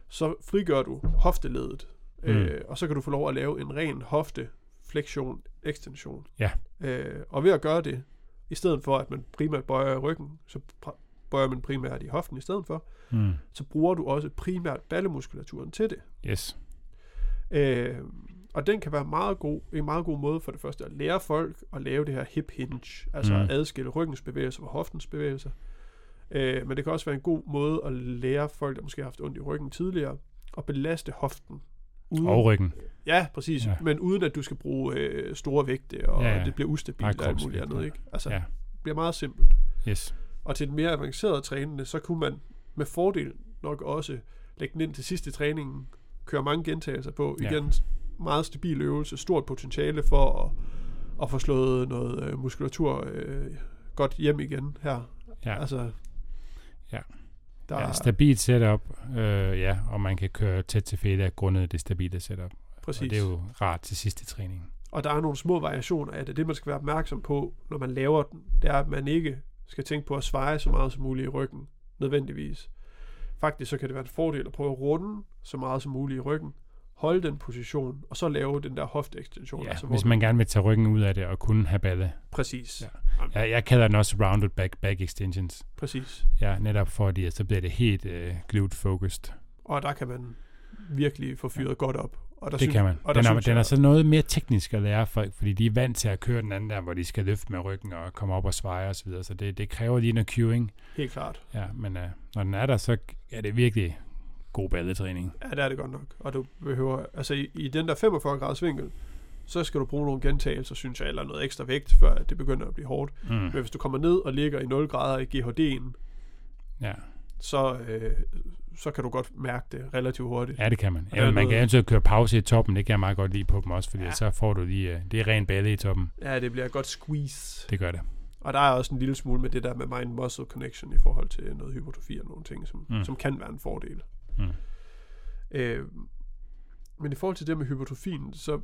så frigør du hofteledet, Mm. øh, og så kan du få lov at lave en ren hofte flexion, ekstension. Ja. Øh, og ved at gøre det, i stedet for at man primært bøjer ryggen, så bøjer man primært i hoften i stedet for, mm. så bruger du også primært ballemuskulaturen til det. yes. Øh, og den kan være meget god, en meget god måde for det første at lære folk at lave det her hip hinge, altså Mm. at adskille ryggens bevægelser fra hoftens bevægelser. Øh, men det kan også være en god måde at lære folk, der måske har haft ondt i ryggen tidligere, at belaste hoften. Uden, Og ryggen. Ja, præcis. Ja. Men uden at du skal bruge øh, store vægte, og Ja, ja, det bliver ustabilt og alt muligt andet. Ikke? Altså, ja. Ja. det bliver meget simpelt. Yes. Og til den mere avancerede trænende, så kunne man med fordel nok også lægge den ind til sidste træningen, køre mange gentagelser på. Ja. Igen, meget stabil øvelse, stort potentiale for at, at få slået noget øh, muskulatur øh, godt hjem igen her. Ja. Altså, Ja. Der, ja, stabilt setup, øh, ja, og man kan køre tæt til fedt grundet det stabile setup. præcis. Og det er jo rart til sidste træning. Og der er nogle små variationer af det. Det, man skal være opmærksom på, når man laver den, det er, at man ikke skal tænke på at sveje så meget som muligt i ryggen, nødvendigvis. Faktisk så kan det være en fordel at prøve at runde så meget som muligt i ryggen, holde den position, og så lave den der hofteekstension. Ja, altså, hvis man gerne vil tage ryggen ud af det og kunne have balle. præcis, Ja. Jeg, jeg kalder den også rounded back, back extensions. præcis. Ja, netop fordi, så bliver det helt øh, glute focused. Og der kan man virkelig få fyret godt op. Og der Det synes, kan man. Og Den er, synes den er jeg- så noget mere teknisk at lære folk, fordi de er vant til at køre den anden der, hvor de skal løfte med ryggen og komme op og sveje og så videre. Så det, det kræver lige noget cueing. Helt klart. Ja, men øh, når den er der, så er det virkelig god balletræning. Ja, det er det godt nok. Og du behøver, altså i, i den der 45 graders vinkel, så skal du bruge nogle gentagelser, synes jeg, eller noget ekstra vægt, før det begynder at blive hårdt. Mm. Men hvis du kommer ned og ligger i 0 grader i GHD'en, Ja. så, øh, så kan du godt mærke det relativt hurtigt. ja, det kan man. Ja, man kan noget- eventuelt køre pause i toppen, det kan jeg meget godt lide på dem også, fordi Ja. så får du lige, øh, det er ren balle i toppen. Ja, det bliver godt squeeze. Det gør det. Og der er også en lille smule med det der med mind-muscle connection i forhold til noget hypotrofi og nogle ting, som, mm. Som kan være en fordel. Mm. Øh, men i forhold til det med hypotrofien, så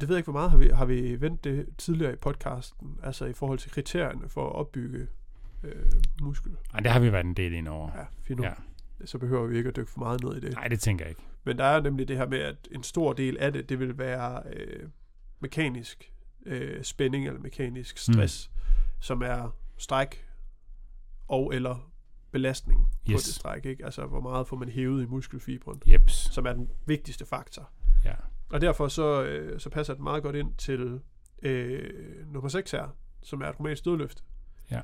det ved jeg ikke, hvor meget har vi, har vi vendt det tidligere i podcasten, altså i forhold til kriterierne for at opbygge øh, muskel. Ej, det har vi været en del ind over. Ja, fint ja. Så behøver vi ikke at dykke for meget ned i det. Nej, det tænker jeg ikke. Men der er nemlig det her med, at en stor del af det, det vil være øh, mekanisk øh, spænding eller mekanisk stress, mm. som er stræk og eller belastning på Yes. det stræk. Ikke? Altså, hvor meget får man hævet i muskelfibren, Jeps. som er den vigtigste faktor. Ja. Og derfor så, øh, så passer det meget godt ind til øh, nummer 6 her, som er et romansk dødløft. Ja.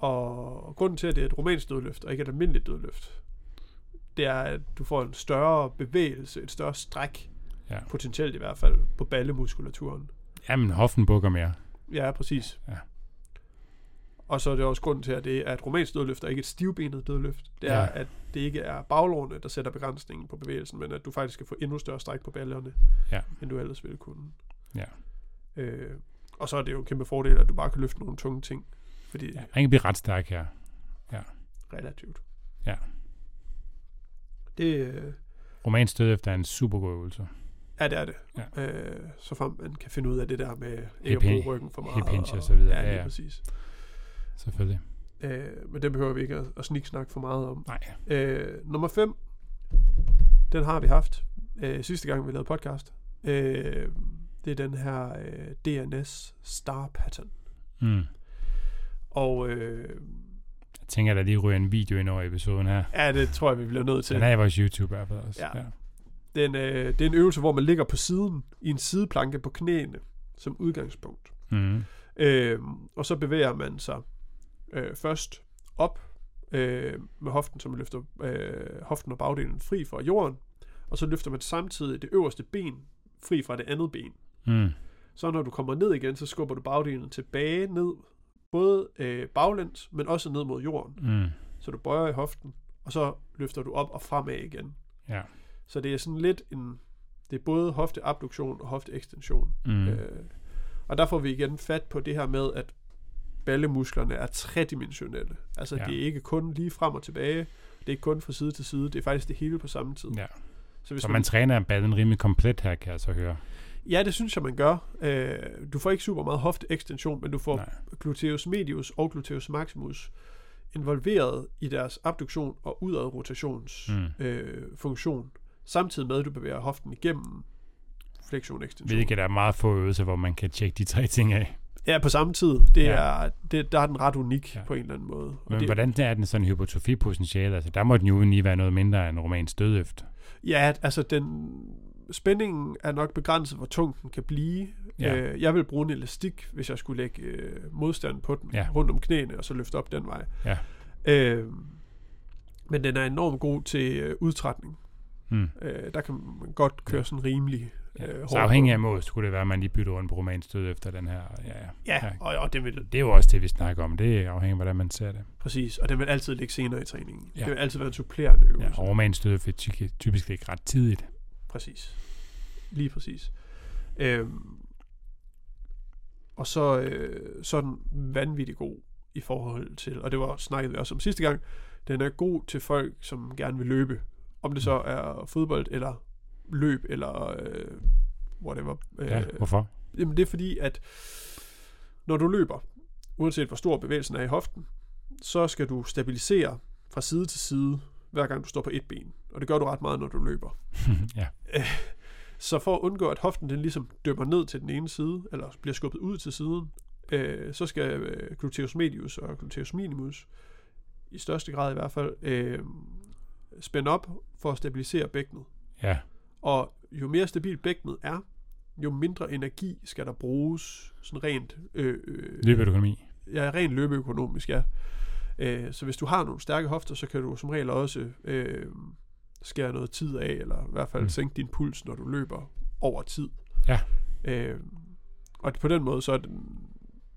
Og grunden til, at det er et romansk dødløft, og ikke et almindeligt dødløft, det er, at du får en større bevægelse, et større stræk, Ja. potentielt i hvert fald, på ballemuskulaturen. Jamen, hoften bukker mere. Ja, præcis. Ja. Og så er det også grunden til, at det er et romansk dødløft, og ikke et stivbenet dødløft. Det er, Ja. at det ikke er baglårene, der sætter begrænsningen på bevægelsen, men at du faktisk skal få endnu større stræk på ballerne, Ja. end du ellers ville kunne. Ja. Øh, og så er det jo en kæmpe fordel, at du bare kan løfte nogle tunge ting, fordi Ja. Han kan blive ret stærk her. relativt. Ja. Det, øh, Romansk død efter en super god øvelse. ja, det er det. Ja. Øh, så frem man kan finde ud af det der med ikke at bruge ryggen for meget. hip hinge og så videre. Ja, Ja, lige ja. præcis. Selvfølgelig. Øh, men det behøver vi ikke at, at sniksnakke for meget om. Nej. Øh, nummer 5, den har vi haft øh, sidste gang, vi lavede podcast. Øh, det er den her øh, DNS Star Pattern. Mm. Og øh, Jeg tænker, at der lige ryger en video ind over episoden her. ja, det tror jeg, vi bliver nødt til. Den er i vores YouTube i hvert fald også. Ja. Den, øh, det er en øvelse, hvor man ligger på siden i en sideplanke på knæene som udgangspunkt. Mm. Øh, og så bevæger man sig øh, først op øh, med hoften, man løfter øh, hoften og bagdelen fri fra jorden. Og så løfter man samtidig det øverste ben fri fra det andet ben. Mm. Så når du kommer ned igen, så skubber du bagdelen tilbage ned. Både øh, baglæns, men også ned mod jorden. Mm. Så du bøjer i hoften, og så løfter du op og fremad igen. Ja. Så det er sådan lidt en... Det er både hofteabduktion og hofteekstension. Mm. Øh, og der får vi igen fat på det her med, at ballemusklerne er tredimensionelle. Altså, ja. Det er ikke kun lige frem og tilbage. Det er ikke kun fra side til side. Det er faktisk det hele på samme tid. ja. Så hvis Så man træner ballen rimelig komplet her, kan jeg så høre. Ja, det synes jeg, man gør. Øh, du får ikke super meget hofteekstension, men du får Nej. gluteus medius og gluteus maximus involveret i deres abduktion og udadrotationsfunktion, Mm. øh, funktion, samtidig med, at du bevæger hoften igennem flektion ekstension. Hvilket er meget få øvelser, hvor man kan tjekke de tre ting af. Ja, på samme tid. Det Ja. er, det, der er den ret unik. Ja. på en eller anden måde. Og Men det, hvordan er den sådan hypotrofipotentiale? Altså, der må den jo lige være noget mindre end romansk dødøft. Ja, altså den spændingen er nok begrænset, hvor tung den kan blive. Ja. Øh, jeg vil bruge en elastik, hvis jeg skulle lægge øh, modstand på den Ja. rundt om knæene, og så løfte op den vej. Ja. Øh, men den er enormt god til øh, udtrætning. Mm. Øh, der kan man godt køre sådan rimelig Ja. øh, Så afhængig af måde, skulle det være, at man lige bytter rundt på romansk stød efter den her. Ja, ja. Ja, Ja. og, og det vil Det er jo også det, vi snakker om. Det er afhængig af, hvordan man ser det. præcis, og den vil altid ligge senere i træningen. Ja. Det vil altid være en supplerende Ja, øvelse. og romansk stød vil ty- typisk ligge ret tidligt. Præcis. Lige præcis. Øhm, og så, øh, så er den vanvittig god i forhold til, og det var snakket vi også om sidste gang, den er god til folk, som gerne vil løbe. Om det så er fodbold, eller løb, eller øh, whatever. Ja, Øh, hvorfor? Jamen det er fordi, at når du løber, uanset hvor stor bevægelsen er i hoften, så skal du stabilisere fra side til side, hver gang du står på et ben. Og det gør du ret meget, når du løber. *laughs* ja. Så for at undgå, at hoften den ligesom dømmer ned til den ene side, eller bliver skubbet ud til siden, øh, så skal øh, gluteus medius og gluteus minimus, i største grad i hvert fald, øh, spænde op for at stabilisere bækkenet. ja. Og jo mere stabilt bækkenet er, jo mindre energi skal der bruges, sådan rent, øh, øh, Løbeøkonomi. ja, rent løbeøkonomisk, ja. Øh, så hvis du har nogle stærke hofter, så kan du som regel også øh, skære noget tid af, eller i hvert fald Mm. sænke din puls, når du løber over tid. Ja. Øh, og på den måde, så er den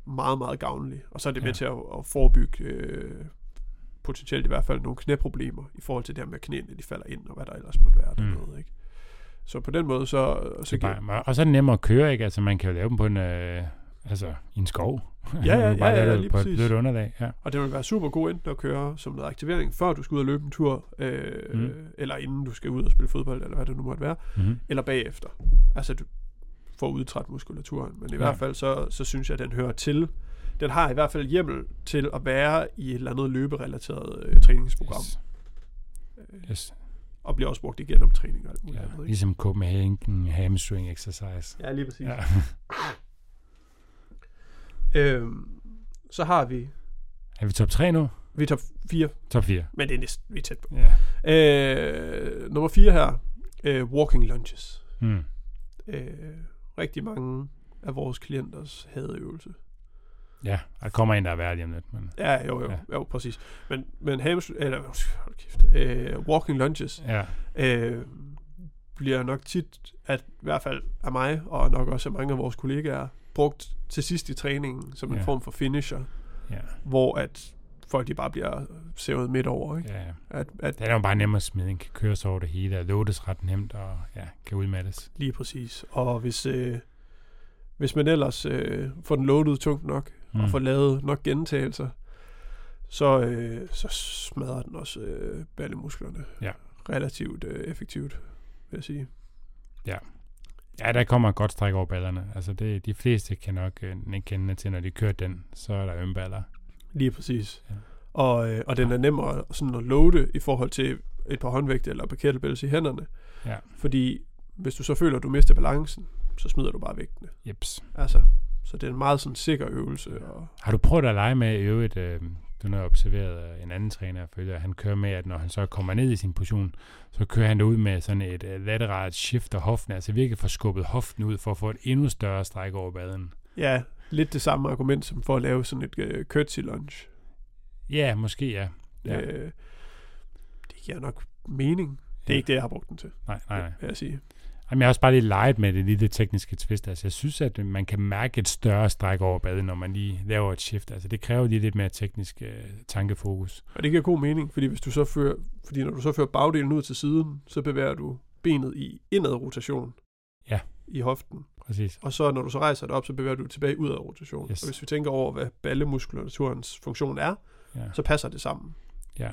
meget, meget gavnlig. Og så er det med Ja. til at, at forebygge øh, potentielt i hvert fald nogle knæproblemer i forhold til det her med knæene, de falder ind, og hvad der ellers måtte være Mm. dernede, ikke? Så på den måde, så, så Så giver, bare, og så er det nemmere at køre, ikke? Altså, man kan jo lave dem på en, øh, altså, en skov. Ja, ja, *laughs* bare ja, ja, det lige på et præcis. blødt underlag. Ja. Og det vil være super god enten at køre som noget aktivering, før du skal ud og løbe en tur, øh, Mm. mm. eller inden du skal ud og spille fodbold, eller hvad det nu måtte være, Mm-hmm. eller bagefter. Altså du får udtræt muskulaturen. Men i Ja. ja. hvert fald, så, så synes jeg, at den hører til. Den har i hvert fald hjemmel til at være i et eller andet løberelateret øh, træningsprogram. Yes. Øh, yes. og bliver også brugt i genoptræning og alt muligt Ja, andet. Ikke? ligesom Copenhagen hamstring exercise. Ja, lige præcis. Ja. *laughs* Øhm, så har vi, Er vi top 3 nu? vi er top 4, Top 4. men det er næsten, vi er tæt på. Ja. Øh, nummer 4 her, øh, walking lunges. Mm. øh, rigtig mange af vores klienters hadeøvelse. Ja, der kommer en, der er værd lige om lidt. Men, Ja, jo, jo, Ja. jo præcis. Men, men hams, eller, hold kæft, øh, walking lunges ja, øh, bliver nok tit, at i hvert fald af mig, og nok også af mange af vores kollegaer, brugt til sidst i træningen som en Ja. form for finisher, ja, hvor at folk de bare bliver sævet midt over. Ikke? ja. At, at Det er jo bare nemmere at smide. Den kan køres over det hele, og loades ret nemt, og ja, kan udmattes. Lige præcis. Og hvis, øh, hvis man ellers øh, får den loadet tungt nok, mm. og får lavet nok gentagelser, så, øh, så smadrer den også øh, ballemusklerne Ja. relativt øh, effektivt, vil jeg sige. Ja, der kommer et godt stræk over ballerne. Altså, det, de fleste kan nok øh, ikke kende til, når de kører den, så er der ømballer. Lige præcis. Ja. Ja. Og, øh, og den er nemmere sådan at loade i forhold til et par håndvægte eller et par kettlebells i hænderne. Ja. Fordi hvis du så føler, at du mister balancen, så smider du bare vægtene. Jeps. Altså, så det er en meget sådan sikker øvelse. Og, Har du prøvet at lege med i øvrigt, øh, du har observeret øh, en anden træner, jeg følger, han kører med, at når han så kommer ned i sin position, så kører han det ud med sådan et øh, lateralt shift af hoften, altså virkelig får skubbet hoften ud for at få et endnu større stræk over baden. ja, lidt det samme argument som for at lave sådan et øh, curtsy lunge. Ja, måske ja. ja. Ja. Øh, det giver nok mening. Det er Ja. ikke det, jeg har brugt den til, Nej, nej, nej. vil jeg sige. Jamen, jeg har også bare lige leget med det lille tekniske twist. Altså, jeg synes, at man kan mærke et større stræk over badet, når man lige laver et shift. Altså, det kræver lige lidt mere teknisk øh, tankefokus. Og det giver god mening, fordi hvis du så fører, fordi når du så fører bagdelen ud til siden, så bevæger du benet i indad rotation. Ja. I hoften. Præcis. Og så når du så rejser det op, så bevæger du tilbage ud af rotation. Yes. Og hvis vi tænker over, hvad ballemuskulaturens funktion er, Ja. så passer det sammen. ja.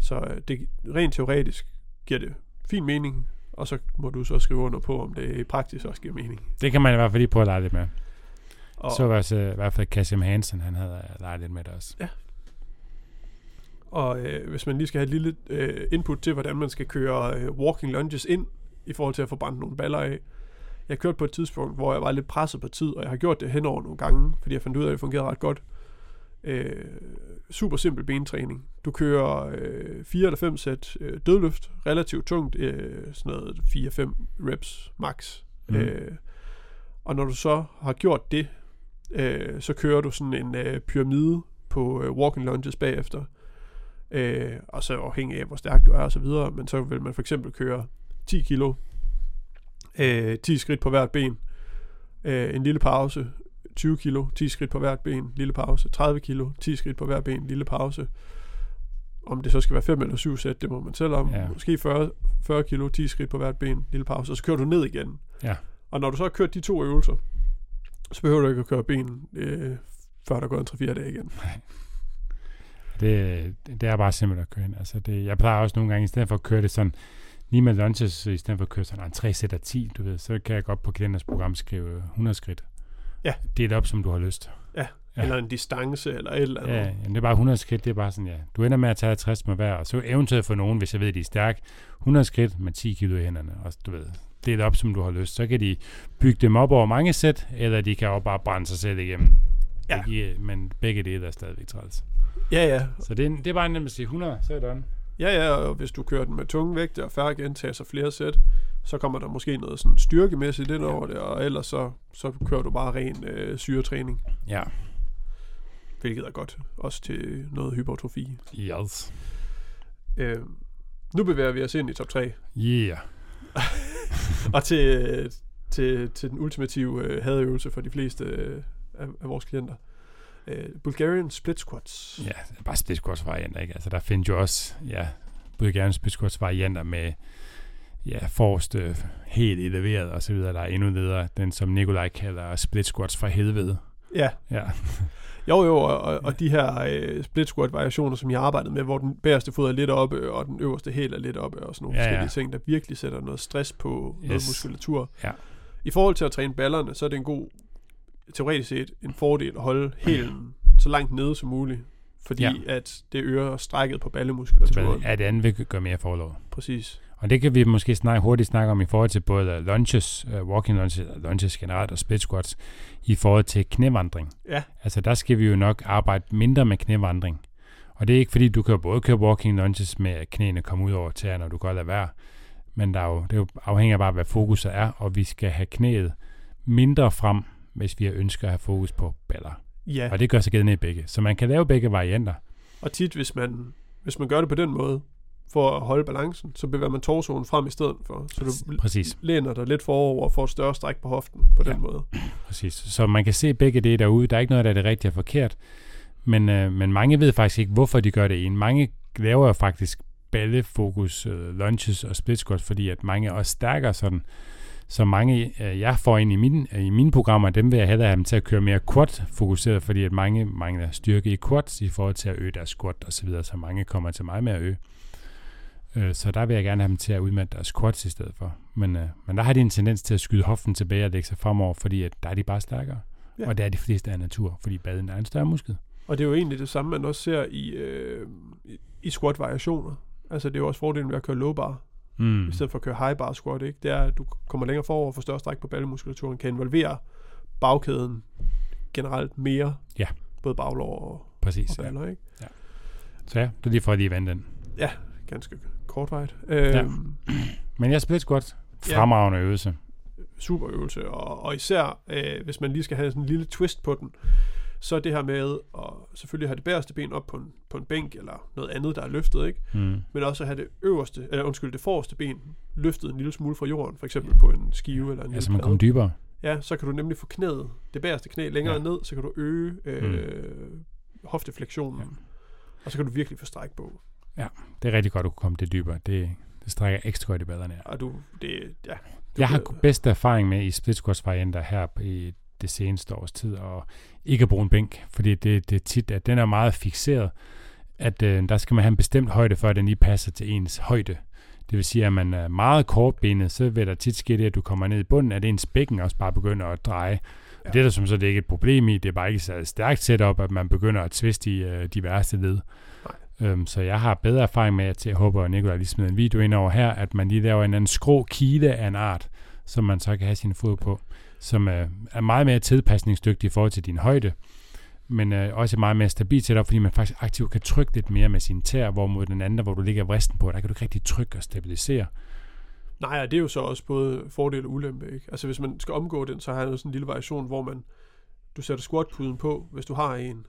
Så øh, det, rent teoretisk giver det fin mening, og så må du så skrive under på, om det i praksis også giver mening. Det kan man i hvert fald lige prøve at lege lidt med. Og, Så var også, øh, i hvert fald Kasim Hansen, han havde øh, leget lidt med det også. Og øh, hvis man lige skal have et lille øh, input til, hvordan man skal køre øh, walking lunges ind, i forhold til at få brændt nogle baller af. Jeg kørte på et tidspunkt, hvor jeg var lidt presset på tid, og jeg har gjort det henover nogle gange, fordi jeg fandt ud af, at det fungerede ret godt. Øh, super simpel bentræning. Du kører øh, 4 eller 5 sæt øh, dødløft, relativt tungt, øh, sådan noget 4-5 reps max. Mm. Øh, og når du så har gjort det, øh, så kører du sådan en øh, pyramide på øh, walking lunges bagefter, øh, og så afhængig af, hvor stærk du er og så videre, men så vil man for eksempel køre 10 kilo, øh, 10 skridt på hvert ben, øh, en lille pause, 20 kilo, 10 skridt på hvert ben, lille pause, 30 kilo, 10 skridt på hvert ben, lille pause. Om det så skal være 5 eller 7 sæt, det må man selv om. Ja. Måske 40, 40 kilo, 10 skridt på hvert ben, lille pause, og så kører du ned igen. Ja. Og når du så har kørt de to øvelser, så behøver du ikke at køre ben, øh, før der går en 3-4 dage igen. Det, det er bare simpelt at køre ind. Altså det, jeg plejer også nogle gange, i stedet for at køre det sådan, lige med lunches, i stedet for at køre sådan en 3 sæt af 10, du ved, så kan jeg godt på kalenders program skrive 100 skridt. Ja. Det er op, som du har lyst. Ja. Ja. Eller en distance, eller et eller andet. Ja, det er bare 100 skridt, det er bare sådan, ja. Du ender med at tage 50 med hver, og så eventuelt for nogen, hvis jeg ved, de er stærk, 100 skridt med 10 kilo i hænderne, og du ved, det er op, som du har lyst. Så kan de bygge dem op over mange sæt, eller de kan også bare brænde sig selv igennem. Ja. Det giver- men begge dele er stadigvæk træls. Ja, ja. Så det er, det er bare nemt at sige 100, så er det done. Ja, ja, og hvis du kører den med tunge vægte og færre gentagelser flere sæt, så kommer der måske noget sådan styrkemæssigt ind over det, og ellers så, så kører du bare ren øh, syretræning, Ja. hvilket er godt, også til noget hypertrofi. Yes. Øh, nu bevæger vi os ind i top 3, Yeah. *laughs* og til, til, til den ultimative øh, hadeøvelse for de fleste øh, af, af vores klienter. Øh, Bulgarian split squats. Ja, bare split squats varianter, ikke? Altså, der findes jo også, ja, gerne split squats varianter med, ja, forrest øh, helt eleveret og så videre, der er endnu videre. Den, som Nikolaj kalder split squats fra helvede. Ja, Ja, *laughs* Jo, jo, og, og, og de her øh, split squat variationer, som jeg har arbejdet med, hvor den bagerste fod er lidt oppe, og den øverste hæl er lidt oppe, og sådan nogle Ja, ja, ja. forskellige ting, der virkelig sætter noget stress på yes. noget muskulatur. Ja. I forhold til at træne ballerne, så er det en god, teoretisk set, en fordel at holde hælen så langt nede som muligt, fordi Ja. ja. at det øger strækket på ballemuskulaturen. er det andet vil gøre mere forlov. Præcis. Og det kan vi måske snakke, hurtigt snakke om i forhold til både lunges, uh, walking lunges, lunges generelt og split squats, i forhold til knævandring. Ja. Altså der skal vi jo nok arbejde mindre med knævandring. Og det er ikke fordi, du kan både køre walking lunges med at knæene komme ud over tæerne, når du godt lader være. Men der er jo, det er jo afhænger bare af, hvad fokuset er, og vi skal have knæet mindre frem, hvis vi ønsker at have fokus på baller. Ja, Og det gør sig gældende i begge. Så man kan lave begge varianter. og tit, hvis man, hvis man gør det på den måde, for at holde balancen, så bevæger man torsoen frem i stedet for, så du Præcis. læner dig lidt forover og får et større stræk på hoften på Ja. den måde. Præcis. Så man kan se begge det derude. Der er ikke noget, der er det rigtige og forkert. Men, øh, men mange ved faktisk ikke, hvorfor de gør det ene. Mange laver jo faktisk ballefokus, øh, lunges og split squats, fordi at mange er også stærkere sådan. Så mange, øh, jeg får ind i mine, øh, i mine programmer, dem vil jeg hellere have dem til at køre mere quad-fokuseret, fordi at mange mangler styrke i quads i forhold til at øge deres squat og så videre, så mange kommer til mig med at øge. Øh, Så der vil jeg gerne have dem til at udmatte deres squats i stedet for. Men, øh, men der har de en tendens til at skyde hoften tilbage og lægge sig fremover, fordi at der er de bare stærkere. Ja. Ja. Og det er de fleste af natur, fordi baden er en større muskel. Og det er jo egentlig det samme, man også ser i, øh, i- squat-variationer. Altså det er jo også fordelen ved at køre low bar, Mm. i stedet for at køre high bar squat, ikke? Det er, at du kommer længere forover og får større stræk på ballemuskulaturen, kan involvere bagkæden generelt mere. Ja. Både baglår og, Præcis, og ja. baller, ikke? Så ja, det er lige for at lige vende den. Ganske kortvejt. Øhm, Men jeg split squat, Ja. fremragende øvelse. super øvelse, og, og især øh, hvis man lige skal have sådan en lille twist på den, så det her med at selvfølgelig have det bagerste ben op på en, på en bænk, eller noget andet, der er løftet, ikke? Mm. men også at have det øverste, eller undskyld, det forreste ben løftet en lille smule fra jorden, for eksempel på en skive eller en Ja, så man kommer dybere. Ja, så kan du nemlig få knæet, det bagerste knæ længere Ja. ned, så kan du øge øh, hoftefleksionen, Ja. og så kan du virkelig få stræk på. Det er rigtig godt, at du kunne komme det dybere. Det, det strækker ekstra godt i ballerne. Og du, det, ja, du Jeg har bedst erfaring med i split squats varianter her i det seneste års tid, og ikke at bruge en bænk, fordi det, det er tit, at den er meget fixeret, at øh, der skal man have en bestemt højde, for at den lige passer til ens højde. Det vil sige, at man er meget kortbenet, så vil der tit ske det, at du kommer ned i bunden, at ens bækken også bare begynder at dreje. Ja. Ja. Og det er der som så det er ikke et problem i, det er bare ikke så stærkt setup, at man begynder at tviste i øh, de værste led. Øhm, så jeg har bedre erfaring med, at jeg håber, at Nicolaj lige smider en video ind over her, at man lige laver en anden skrå kile af en art, som man så kan have sin fod på, som øh, er meget mere tilpasningsdygtig i forhold til din højde, men øh, også meget mere stabil setup, fordi man faktisk aktivt kan trykke lidt mere med sin tær, hvor hvorimod den anden, hvor du ligger vristen på, der kan du ikke rigtig trykke og stabilisere. Nej, og det er jo så også både fordel og ulempe, ikke? Altså hvis man skal omgå den, så har jeg sådan en lille variation, hvor man, du sætter squatpuden på, hvis du har en,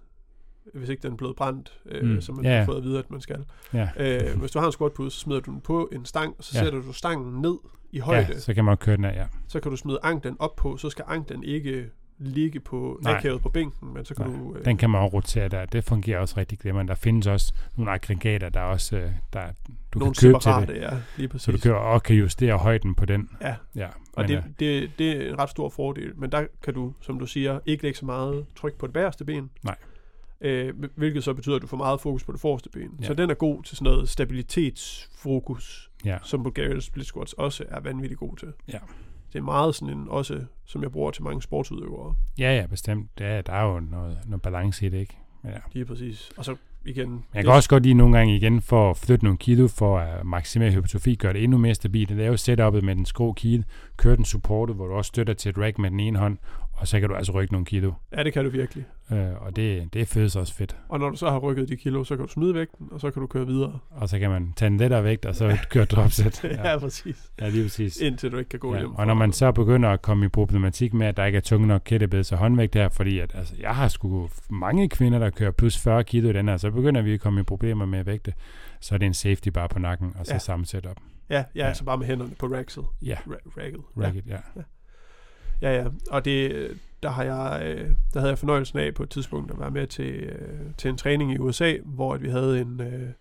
hvis ikke den er blevet brændt, øh, Mm, som man ja, har fået at vide, at man skal. Ja. Øh, hvis du har en squatpude, så smider du den på en stang, så Ja. sætter du stangen ned i højde. ja, så kan man køre den af, ja. Så kan du smide anklen op på, så skal anklen ikke ligge på akavet på bænken, men så kan Nej, du... Øh, Den kan man også rotere der. Det fungerer også rigtig glimrende. Der findes også nogle aggregater, der også øh, der, du nogle kan købe til det. ja, lige præcis. Så du kan og kan justere højden på den. Ja, Ja, og men, det, øh, det, det er en ret stor fordel. Men der kan du, som du siger, ikke lægge så meget tryk på det bagerste ben. Nej. Øh, hvilket så betyder, at du får meget fokus på det forreste ben. Ja. Så den er god til sådan noget stabilitetsfokus, ja, som Bulgarian Split Squats også er vanvittigt god til. Ja. Det er meget sådan en, også, som jeg bruger til mange sportsudøvere. ja, ja, bestemt. Ja, der er jo noget, noget balance i det, ikke? Ja. Lige præcis. Og så igen... Men jeg kan også godt lide nogle gange igen for at flytte nogle kilo, for at maksimere hypertrofi, gøre det endnu mere stabilt. Lave setup'et med den skrå kile, køre den supportet, hvor du også støtter til et rack med den ene hånd, og så kan du altså rykke nogle kilo. Ja, det kan du virkelig. Øh, og det, det føles også fedt. Og når du så har rykket de kilo, så kan du smide vægten, og så kan du køre videre. Og så kan man tage en lettere vægt, og så køre dropset. *laughs* Ja, ja præcis. ja lige præcis. Indtil du ikke kan gå Ja, hjem. og når man så begynder at komme i problematik med, at der ikke er tunge nok kettlebells og håndvægt her, fordi at, altså, jeg har sgu mange kvinder, der kører plus 40 kilo i den her, så begynder vi at komme i problemer med vægte. Så er det en safety bare på nakken, og så Ja. samme setup. Ja, ja, Ja. altså bare med hænderne på rackset. Ja, Ra- racket. racket, ja. Ja, ja. Og det, der har jeg, øh, der havde jeg fornøjelsen af på et tidspunkt at være med til, øh, til en træning i USA, hvor at vi havde en, øh, en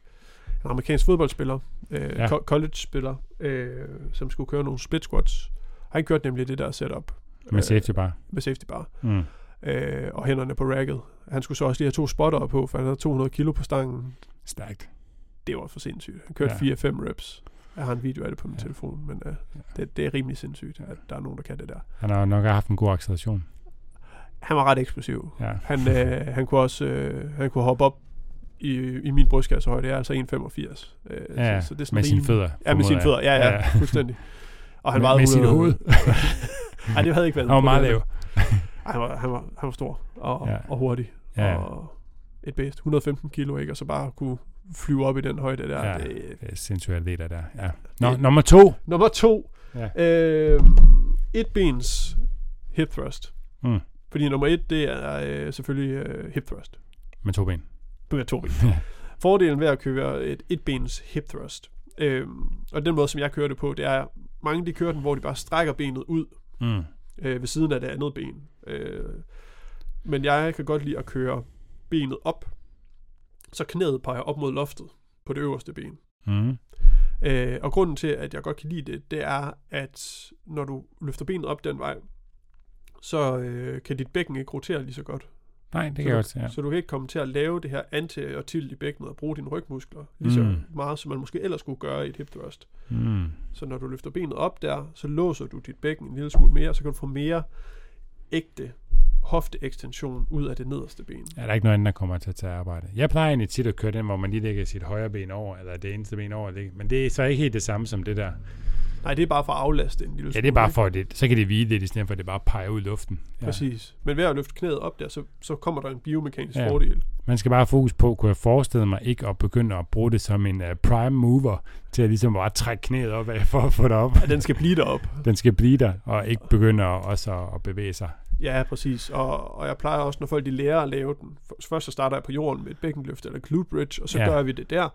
amerikansk fodboldspiller, øh, Ja. ja. college-spiller, øh, som skulle køre nogle split squats. Han kørte nemlig det der setup Med safety bare. med safety bar, Mm. øh, og hænderne på racket. Han skulle så også lige have to spotter på, for han havde 200 kilo på stangen. Stærkt. Det var for sindssygt. Han kørte Ja. 4-5 reps. Jeg har en video af det på min Ja. telefon, men øh, Ja. det, det er rimelig sindssygt, at der er nogen, der kan det der. Han har nok haft en god acceleration. Han var ret eksplosiv. Ja. Han, øh, *laughs* han kunne også øh, han kunne hoppe op i, i min brystkassehøjde. Det er altså 1,85. Øh, Ja, så, så det er sådan med sine fødder. Ja, med sine fødder. jeg. Ja, ja, *laughs* fuldstændig. Og han med, vejede med sit 100 hoved. *laughs* Nej, det havde ikke været Han var meget lav. Ej, han, var, han, var, han var stor og, Ja. ja. og hurtig. Ja. Og et bedst. 115 kilo, ikke? Og så bare kunne flyve op i den højde der. Ja. Det, Det er sindssygt atleter der. Ja. Nå, Det- nummer to. Nummer to. Ja. Øh, et bens hip thrust. Mm. Fordi nummer et, det er øh, selvfølgelig øh, hip thrust. Med to ben. med to ben. *laughs* Fordelen ved at køre et etbens hip thrust, øhm, og den måde, som jeg kører det på, det er, mange de kører den, hvor de bare strækker benet ud Mm. øh, ved siden af det andet ben. Øh, men jeg kan godt lide at køre benet op, så knæet peger op mod loftet på det øverste ben. Mm. Øh, og grunden til, at jeg godt kan lide det, det er, at når du løfter benet op den vej, så øh, kan dit bækken ikke rotere lige så godt. Nej, det så kan jeg se. Ja. Så du kan ikke komme til at lave det her anti og tilt i bækkenet og bruge dine rygmuskler lige så Mm. meget, som man måske ellers skulle gøre i et hip thrust. Mm. Så når du løfter benet op der, så låser du dit bækken en lille smule mere, så kan du få mere ægte hofteekstension ud af det nederste ben. Ja, der er ikke noget andet, der kommer til at tage arbejde. Jeg plejer egentlig tit at køre den, hvor man lige lægger sit højre ben over, eller det eneste ben over. Men det er så ikke helt det samme som det der. Nej, det er bare for at aflaste en lille Ja, det er bare for, at det, så kan det hvile lidt, i stedet for at det bare peger ud i luften. Ja. Præcis. Men ved at løfte knæet op der, så, så kommer der en biomekanisk Ja. ja. fordel. Man skal bare fokus på, kunne jeg forestille mig, ikke at begynde at bruge det som en uh, prime mover, til at ligesom bare trække knæet op af, for at få det op. At den skal blive derop. Den skal blive der, og ikke begynde at, også at, at bevæge sig. Ja, præcis. Og, og jeg plejer også, når folk de lærer at lave den, først så starter jeg på jorden med et bækkenløft eller glute bridge, og så Ja. gør vi det der.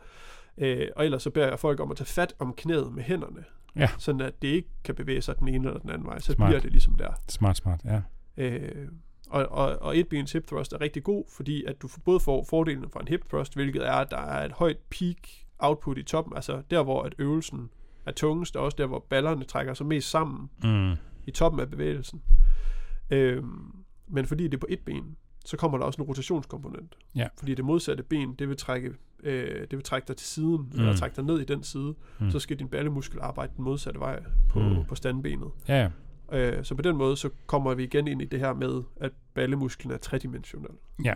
Øh, og ellers så beder jeg folk om at tage fat om knæet med hænderne. Ja. Sådan at det ikke kan bevæge sig den ene eller den anden vej. Så Smart. bliver det ligesom der. Smart, smart, ja. Øh, og, og, og et bens hip thrust er rigtig god, fordi at du både får fordelen fra en hip thrust, hvilket er, at der er et højt peak output i toppen, altså der, hvor at øvelsen er tungest, og også der, hvor ballerne trækker sig mest sammen Mm. i toppen af bevægelsen. Øhm, men fordi det er på et ben, så kommer der også en rotationskomponent. Ja. Fordi det modsatte ben, det vil trække, øh, det vil trække dig til siden, mm. eller trække dig ned i den side. Mm. Så skal din ballemuskel arbejde den modsatte vej på, Mm. på standbenet. Ja, ja. Øh, så på den måde, så kommer vi igen ind i det her med, at ballemusklen er tredimensionel. Ja.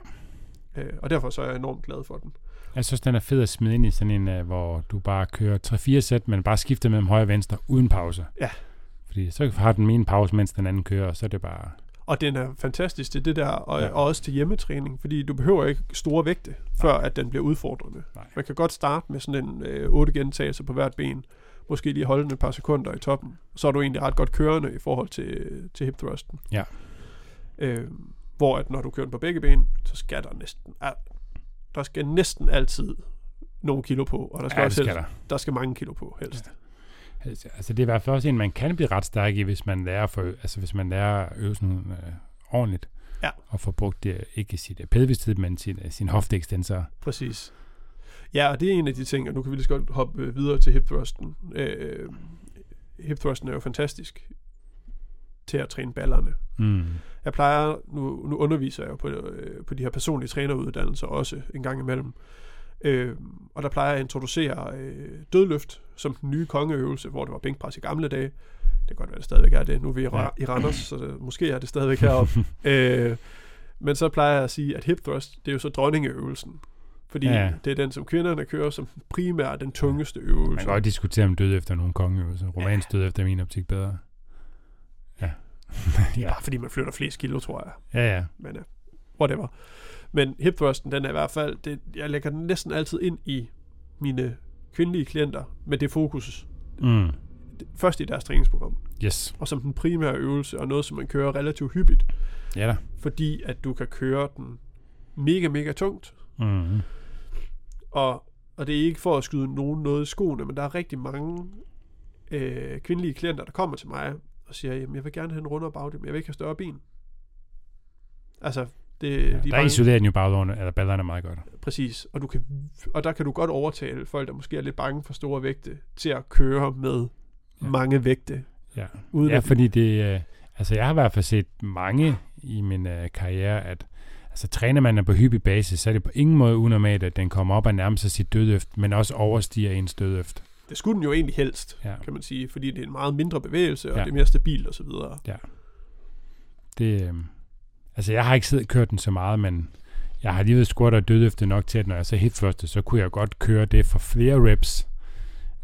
Øh, og derfor så er jeg enormt glad for den. Jeg synes, den er fed at smide ind i sådan en, uh, hvor du bare kører 3-4 sæt, men bare skifter mellem højre og venstre uden pause. Ja. Fordi så har den ene pause, mens den anden kører, og så er det bare... Og den er fantastisk til det der, og, Ja. ja. og også til hjemmetræning, fordi du behøver ikke store vægte, før at den bliver udfordrende. Nej. Man kan godt starte med sådan en øh, 8 gentagelser på hvert ben, måske lige holde den et par sekunder i toppen, så er du egentlig ret godt kørende i forhold til, til hip thrusten. Ja. Øh, hvor at når du kører den på begge ben, så skal der næsten, ah, der skal næsten altid nogle kilo på, og der skal Ja, også skal helst, der. der skal mange kilo på helst. Altså, altså, det er i hvert fald også en, man kan blive ret stærk i, hvis man lærer, for, altså, hvis man lærer øvelsen øh, ordentligt. Ja. Og får brugt det, ikke sit øh, pelvistid, men sin, øh, sin hofteekstensor. Præcis. Ja, og det er en af de ting, og nu kan vi lige så godt hoppe øh, videre til hip thrusten. Øh, hip thrusten er jo fantastisk til at træne ballerne. Mm. Jeg plejer, nu, nu underviser jeg jo på, øh, på de her personlige træneruddannelser også en gang imellem. Øh, og der plejer jeg at introducere øh, dødløft som den nye kongeøvelse, hvor det var bænkpres i gamle dage. Det kan godt være, det stadigvæk er det. Nu er vi i, Ra- i Randers, så det, måske er det stadigvæk heroppe. *laughs* øh, men så plejer jeg at sige, at hip thrust, det er jo så dronningeøvelsen. Fordi Ja. ja. det er den, som kvinderne kører som den primære, den tungeste Man øvelse. kan godt diskutere om død efter nogle kongeøvelser. Romansk død efter min optik bedre. Ja. Ja, fordi man flytter flest kilo, tror jeg. ja, ja. men uh, whatever. Men hip thrusten, den er i hvert fald, det, jeg lægger den næsten altid ind i mine kvindelige klienter med det fokus Mm. først i deres træningsprogram, Yes. og som den primære øvelse, og noget, som man kører relativt hyppigt, Ja da. fordi at du kan køre den mega, mega tungt, Mm. og, og det er ikke for at skyde nogen noget i skoene, men der er rigtig mange øh, kvindelige klienter, der kommer til mig og siger, jamen jeg vil gerne have en rundere bagdel, men jeg vil ikke have større ben. Altså, det, Ja, de er der bange- isolerer den jo baglårene, eller ballerne meget godt. Præcis, og, du kan, og der kan du godt overtale folk, der måske er lidt bange for store vægte, til at køre med Ja. ja. mange vægte. Ja, Uden ja fordi det... Øh, altså, jeg har i hvert fald set mange i min øh, karriere, at altså, træner man er på hyppig basis, så er det på ingen måde unormalt, at den kommer op og nærmer sig sit dødøft, men også overstiger ens dødøft. det skulle den jo egentlig helst, Ja, kan man sige, fordi det er en meget mindre bevægelse, og Ja. ja. det er mere stabilt osv. det... Øh, altså, jeg har ikke siddet og kørt den så meget, men jeg har alligevel squat og dødøfte nok til, at når jeg så hit første, så kunne jeg godt køre det for flere reps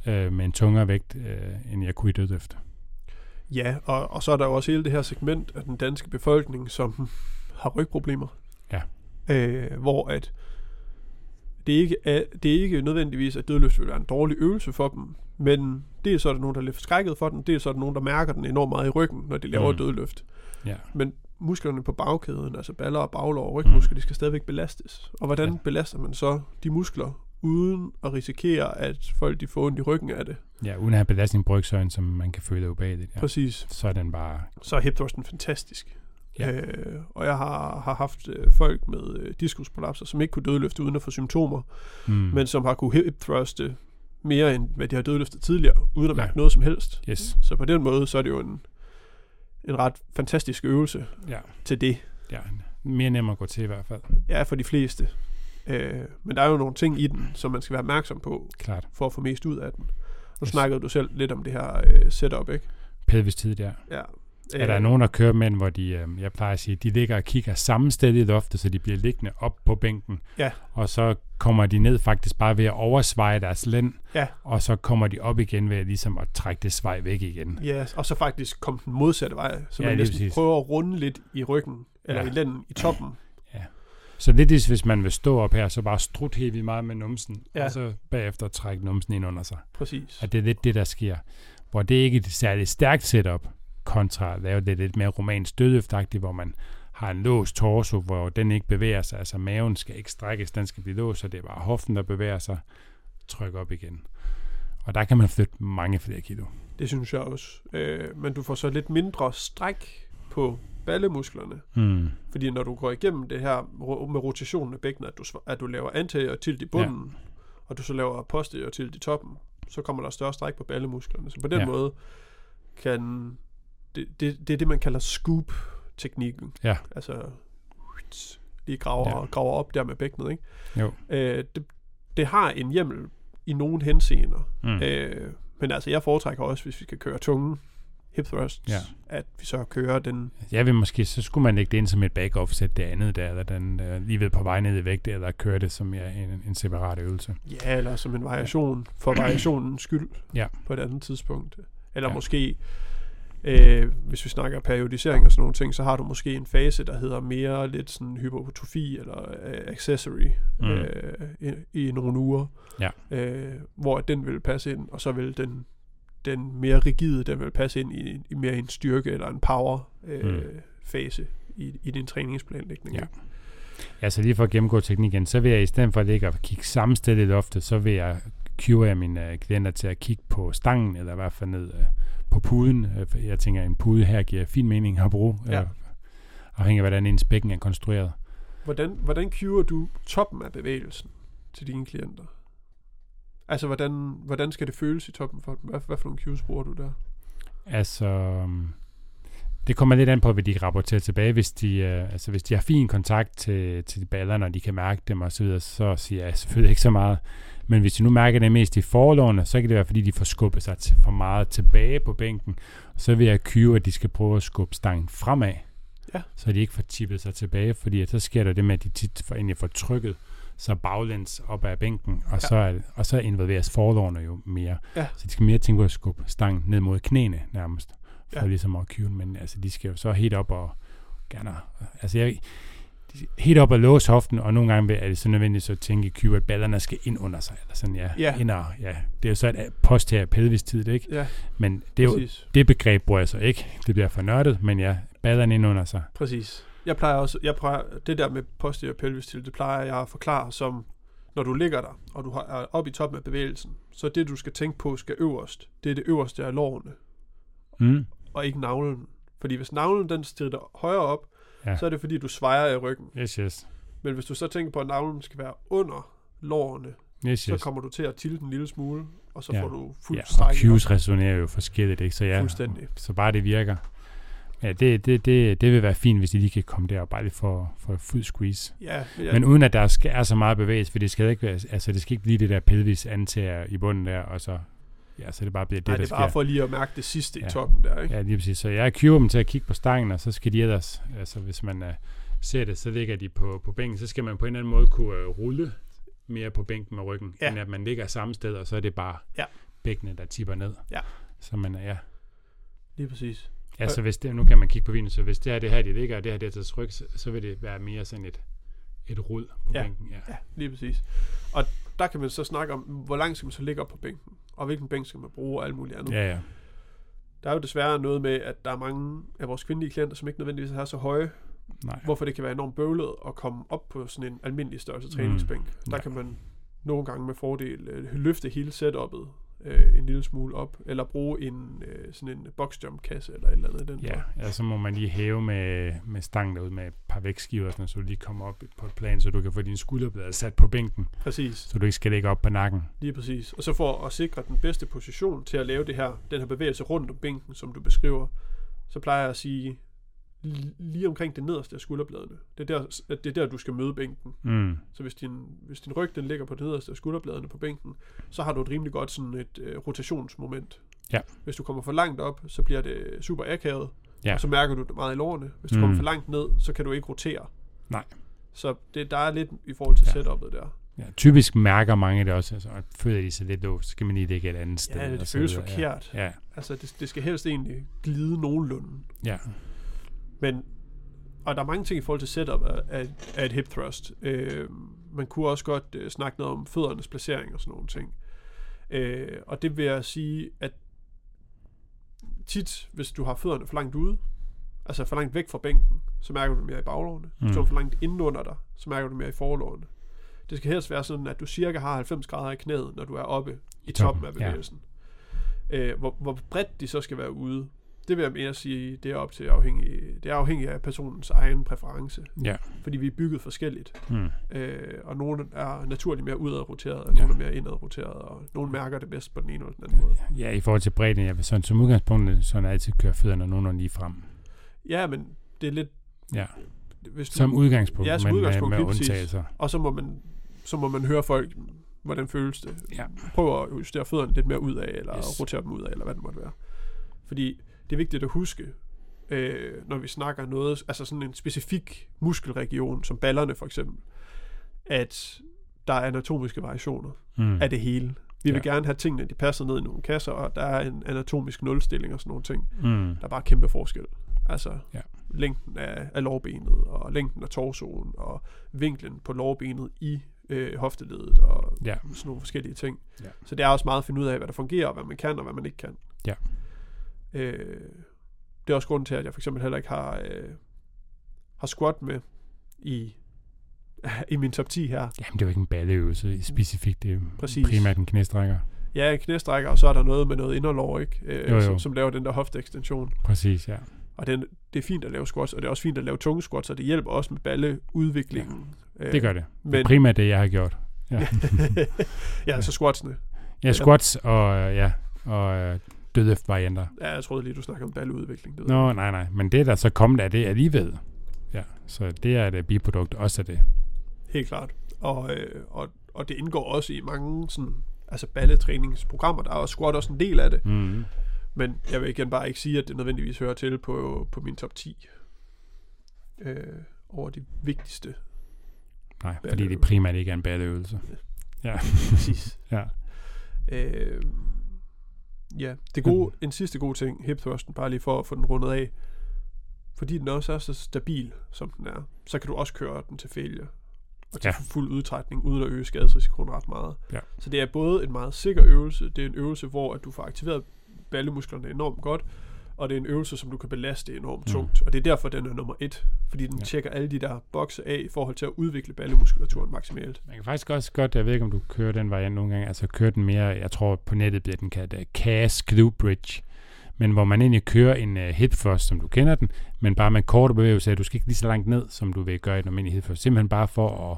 øh, med en tungere vægt, øh, end jeg kunne i dødøft. Ja, og, og så er der jo også hele det her segment af den danske befolkning, som har rygproblemer. Ja. Øh, hvor at det ikke er, det er ikke nødvendigvis, at dødløft vil være en dårlig øvelse for dem, men så er der nogen, der er lidt forskrækket for den, så er der nogen, der mærker den enormt meget i ryggen, når de laver mm. dødløft. Ja. Men musklerne på bagkæden, altså baller og baglår og rygmuskler, mm. de skal stadigvæk belastes. Og hvordan Ja. ja. belaster man så de muskler, uden at risikere, at folk de får ondt i ryggen af det? Ja, uden at have belastning på rygsøjlen, som man kan føle ubehageligt. Ja. Ja. Præcis. Så er den bare... Så er hip thrusten fantastisk. Ja. Øh, og jeg har, har haft øh, folk med øh, diskusprolapser, som ikke kunne dødløfte uden at få symptomer, Mm. men som har kunne hip thruste mere end hvad de har dødløftet tidligere, uden at Ja. mærke noget som helst. Yes. Så på den måde, så er det jo en, en ret fantastisk øvelse Ja. til det. ja. Mere nem at gå til i hvert fald. Ja, for de fleste. Øh, men der er jo nogle ting i den, som man skal være opmærksom på, Klart. for at få mest ud af den. Nu Yes. snakkede du selv lidt om det her øh, setup, ikke? Pelvistid der. Ja. Er der nogen, der kører med, den, hvor de, øh, jeg plejer at sige, de ligger og kigger samme sted i loftet, så de bliver liggende op på bænken. Ja. Og så kommer de ned faktisk bare ved at oversveje deres lænd, Ja. og så kommer de op igen ved ligesom at trække det svej væk igen. Ja, og så faktisk komme den modsatte vej, så Ja, man næsten præcis. prøver at runde lidt i ryggen, eller Ja. ja. i lænden, i toppen. Så lidt ligesom, hvis man vil stå op her, så bare strut helt vildt meget med numsen, Ja. og så bagefter trække numsen ind under sig. Præcis. Og det er lidt det, der sker. Hvor det er ikke et særligt stærkt setup, kontra at lave det lidt mere romansk dødøftagtigt, hvor man har en låst torso, hvor den ikke bevæger sig. Altså maven skal ikke strækkes, den skal blive låst, så det er bare hoften, der bevæger sig. Tryk op igen. Og der kan man flytte mange flere kilo. Det synes jeg også. Øh, men du får så lidt mindre stræk på ballemusklerne. Mm. Fordi når du går igennem det her med rotationen af bækkenet, at du, at du laver anterior til i bunden, ja. og du så laver posterior til i toppen, så kommer der større stræk på ballemusklerne. Så på den ja. måde kan... Det, det, det er det, man kalder scoop-teknikken. Ja. Altså lige graver, Ja. ja. graver op der med bækkenet, ikke? Jo. Øh, det, det har en hjemmel i nogle henseender. Mm. Øh, men altså, jeg foretrækker også, hvis vi skal køre tunge hip thrusts, Ja. at vi så kører den... Jeg vil måske, så skulle man lægge det ind som et back-off sæt det andet der, eller den uh, lige ved på vej ned i vægt, eller køre det som ja, en, en separat øvelse. Ja, eller som en variation, for variationens skyld Ja. på et andet tidspunkt. Eller Ja. ja. måske, øh, hvis vi snakker periodisering og sådan nogle ting, så har du måske en fase, der hedder mere lidt sådan hypotrofi eller øh, accessory Mm. øh, i, i nogle uger, Ja. øh, hvor den vil passe ind, og så vil den, den mere rigide, den vil passe ind i, i mere en styrke eller en power øh, Mm. fase i, i din træningsplanlægning. Ja. Ja, så lige for at gennemgå teknikken, så vil jeg i stedet for at ligge og kigge samme sted i loftet, så vil jeg cue jeg mine øh, klienter til at kigge på stangen, eller i hvert fald ned øh, på puden. Øh, Jeg tænker, en pude her giver fin mening at bruge, Ja. øh, afhængig af, hvordan ens bækken er konstrueret. Hvordan, hvordan cuer du toppen af bevægelsen til dine klienter? Altså, hvordan, hvordan skal det føles i toppen for dem? Hvad, hvad for nogle cues bruger du der? Altså, øhm, det kommer lidt an på, hvad de rapporterer tilbage. Hvis de, øh, altså, hvis de har fin kontakt til, til ballerne, og de kan mærke dem osv., så, videre, så siger jeg selvfølgelig ikke så meget. Men hvis de nu mærker det mest i forlårene, så kan det være, fordi de får skubbet sig for meget tilbage på bænken. Så vil jeg kyve, at de skal prøve at skubbe stangen fremad, Ja. så de ikke får tippet sig tilbage, fordi så sker der det med, at de tit får, egentlig får trykket så baglæns op ad bænken, og, Ja. så, er, og så involveres forlårene jo mere. Ja. Så de skal mere tænke på at skubbe stangen ned mod knæene nærmest, for Ja. ligesom at den, men altså, de skal jo så helt op og gerne, altså jeg, helt op og låse hoften, og nogle gange er det så nødvendigt så at tænke i cue, at ballerne skal ind under sig, eller sådan, ja, Ja. ind og, ja. Det er jo så et post her pelvis tid, ikke? Ja, Men det, er jo, præcis. det begreb bruger jeg så ikke. Det bliver for nørdet, men ja, ballerne ind under sig. Præcis. Jeg plejer også, jeg plejer, det der med posterior pelvis til, det plejer jeg at forklare som, når du ligger der, og du er oppe i toppen af bevægelsen, så det du skal tænke på skal øverst, det er det øverste af lårene, Mm. og ikke navlen. Fordi hvis navlen den strider højere op, Ja. så er det fordi du svejer i ryggen. Yes, yes. Men hvis du så tænker på, at navlen skal være under lårene, Yes, så yes. kommer du til at tilte en lille smule, og så Ja. får du fuld Ja, og cues resonerer jo forskelligt, ikke? Så ja, Fuldstændig. så bare det virker. Ja, det, det, det, det vil være fint, hvis de lige kan komme der og bare lige få, få fuld squeeze. Ja, men, Ja. Men uden at der skal, er så meget bevægelse, for det skal ikke være, altså det skal ikke blive det der pelvis antager i bunden der, og så, ja, så det bare bliver det, nej, det er bare sker. for lige at mærke det sidste i Ja. toppen der, ikke? Ja, lige præcis. Så jeg cuer dem til at kigge på stangen, og så skal de ellers, altså hvis man uh, ser det, så ligger de på, på bænken, så skal man på en eller anden måde kunne uh, rulle mere på bænken med ryggen, Ja. end at man ligger samme sted, og så er det bare Ja. bækkene, der tipper ned. Ja. Så man, er- ja. Lige præcis. Ja, så hvis det, nu kan man kigge på vinen, så hvis det her, det her, de ligger, og det her, det er til tryk, så, så vil det være mere sådan et, et rod på Ja. bænken. Ja. Ja, lige præcis. Og der kan man så snakke om, hvor langt skal man så ligge op på bænken, og hvilken bænk skal man bruge, og alt muligt andet. Ja, ja. Der er jo desværre noget med, at der er mange af vores kvindelige klienter, som ikke nødvendigvis er så høje, Nej. hvorfor det kan være enormt bøvlet at komme op på sådan en almindelig størrelse træningsbænk. Der Ja. kan man nogle gange med fordel øh, løfte hele setup'et øh, en lille smule op, eller bruge en øh, sådan en boxjump kasse eller et eller andet den Ja, form. ja, så må man lige hæve med, med stangen derude med et par vægtskiver, sådan, så du lige kommer op på et plan, så du kan få dine skulderblade sat på bænken, Præcis, så du ikke skal ligge op på nakken. lige præcis. Og så for at sikre den bedste position til at lave det her, den her bevægelse rundt om bænken, som du beskriver, så plejer jeg at sige lige omkring det nederste af skulderbladene. Det er der, det er der du skal møde bænken. Mm. Så hvis din, hvis din ryg den ligger på det nederste af skulderbladene på bænken, så har du et rimelig godt sådan et øh, rotationsmoment. Ja. Hvis du kommer for langt op, så bliver det super akavet, Ja. og så mærker du det meget i lårene. Hvis du Mm. kommer for langt ned, så kan du ikke rotere. Nej. Så det, der er lidt i forhold til Ja. setup'et der. Ja, typisk mærker mange det også, altså, føler de sig lidt låst, så skal man lige ligge et andet sted. Ja, det føles videre. forkert. Ja, Altså, det, det skal helst egentlig glide nogenlunde. ja. Men, og der er mange ting i forhold til setup af, af, et hip thrust. Øh, man kunne også godt øh, snakke noget om føddernes placering og sådan nogle ting. Øh, og det vil jeg sige, at tit, hvis du har fødderne for langt ude, altså for langt væk fra bænken, så mærker du det mere i baglårene. Hvis du Mm. er for langt indenunder dig, så mærker du det mere i forlårene. Det skal helst være sådan, at du cirka har 90 grader i knæet, når du er oppe i toppen af ja. bevægelsen. Øh, hvor, hvor bredt de så skal være ude, det vil jeg mere sige, det er op til afhængig, det er afhængigt af personens egen præference. ja. Fordi vi er bygget forskelligt. Mm. Øh, og nogle er naturligt mere udadroteret, og Ja. nogle er mere indadroteret, og nogle mærker det bedst på den ene eller den anden måde. Ja, i forhold til bredden, jeg vil sådan som udgangspunkt sådan altid køre fødderne nogenlunde lige frem. Ja, men det er lidt... Ja, Hvis du, som udgangspunkt, Ja, som men udgangspunkt, med, med undtagelser. og så må, man, så må man høre folk, hvordan føles det. Ja. Prøv at justere fødderne lidt mere ud af, eller yes. rotere dem ud af, eller hvad det måtte være. Fordi det er vigtigt at huske, øh, når vi snakker noget, altså sådan en specifik muskelregion, som ballerne for eksempel, at der er anatomiske variationer Mm. af det hele. Vi vil Ja. gerne have tingene, de passer ned i nogle kasser, og der er en anatomisk nulstilling og sådan nogle ting. Mm. Der er bare kæmpe forskel. Altså Ja. længden af, af lårbenet, og længden af torsoen, og vinklen på lårbenet i øh, hofteledet, og Ja. sådan nogle forskellige ting. Ja. Så det er også meget at finde ud af, hvad der fungerer, og hvad man kan, og hvad man ikke kan. Ja. Øh, det er også grunden til, at jeg for eksempel heller ikke har, øh, har squat med i *laughs* i min top 10 her. Jamen, det er jo ikke en balleøvelse specifikt. Det er Præcis. primært en knæstrækker. Ja, en knæstrækker, og så er der noget med noget inderlår, ikke? Øh, Jo, jo. Som, som laver den der hofteekstension. Præcis, ja. Og den, det er fint at lave squats, og det er også fint at lave tunge squats, og det hjælper også med balleudviklingen. Øh, Det gør det. Det er Men, primært det, jeg har gjort. Ja, *laughs* ja, altså squatsene. ja squats og, øh, ja, og øh, dødløft-varianter. Ja, jeg troede lige, du snakker om balleudvikling. Det ved Nå, nej, nej. Men det, der så kommet af det alligevel. Ja, så det er et biprodukt også af det. Helt klart. Og, øh, og, og det indgår også i mange sådan, altså balletræningsprogrammer. Der er også squat også en del af det. Mm. Men jeg vil igen bare ikke sige, at det nødvendigvis hører til på, på min top 10 øh, over de vigtigste. Nej, fordi det primært ikke er en balleøvelse. Ja, Præcis. *laughs* ja. øh, ja, det gode, en sidste god ting, hip thrusten, bare lige for at få den rundet af. Fordi den også er så stabil, som den er, så kan du også køre den til failure. Og til ja. fuld udtrækning, uden at øge skadesrisikoen ret meget. Ja. Så det er både en meget sikker øvelse, det er en øvelse, hvor at du får aktiveret ballemusklerne enormt godt, og det er en øvelse, som du kan belaste enormt Mm. tungt. Og det er derfor, den er nummer et. Fordi den Ja. tjekker alle de der bokse af i forhold til at udvikle ballemuskulaturen maksimalt. Man kan faktisk også godt, jeg ved ikke, om du kører den variant nogle gange, altså kører den mere, jeg tror på nettet bliver den kaldt uh, CAS Glute Bridge, men hvor man egentlig kører en uh, hip thrust, som du kender den, men bare med korte bevægelser, du skal ikke lige så langt ned, som du vil gøre i en almindelig hip thrust, simpelthen bare for at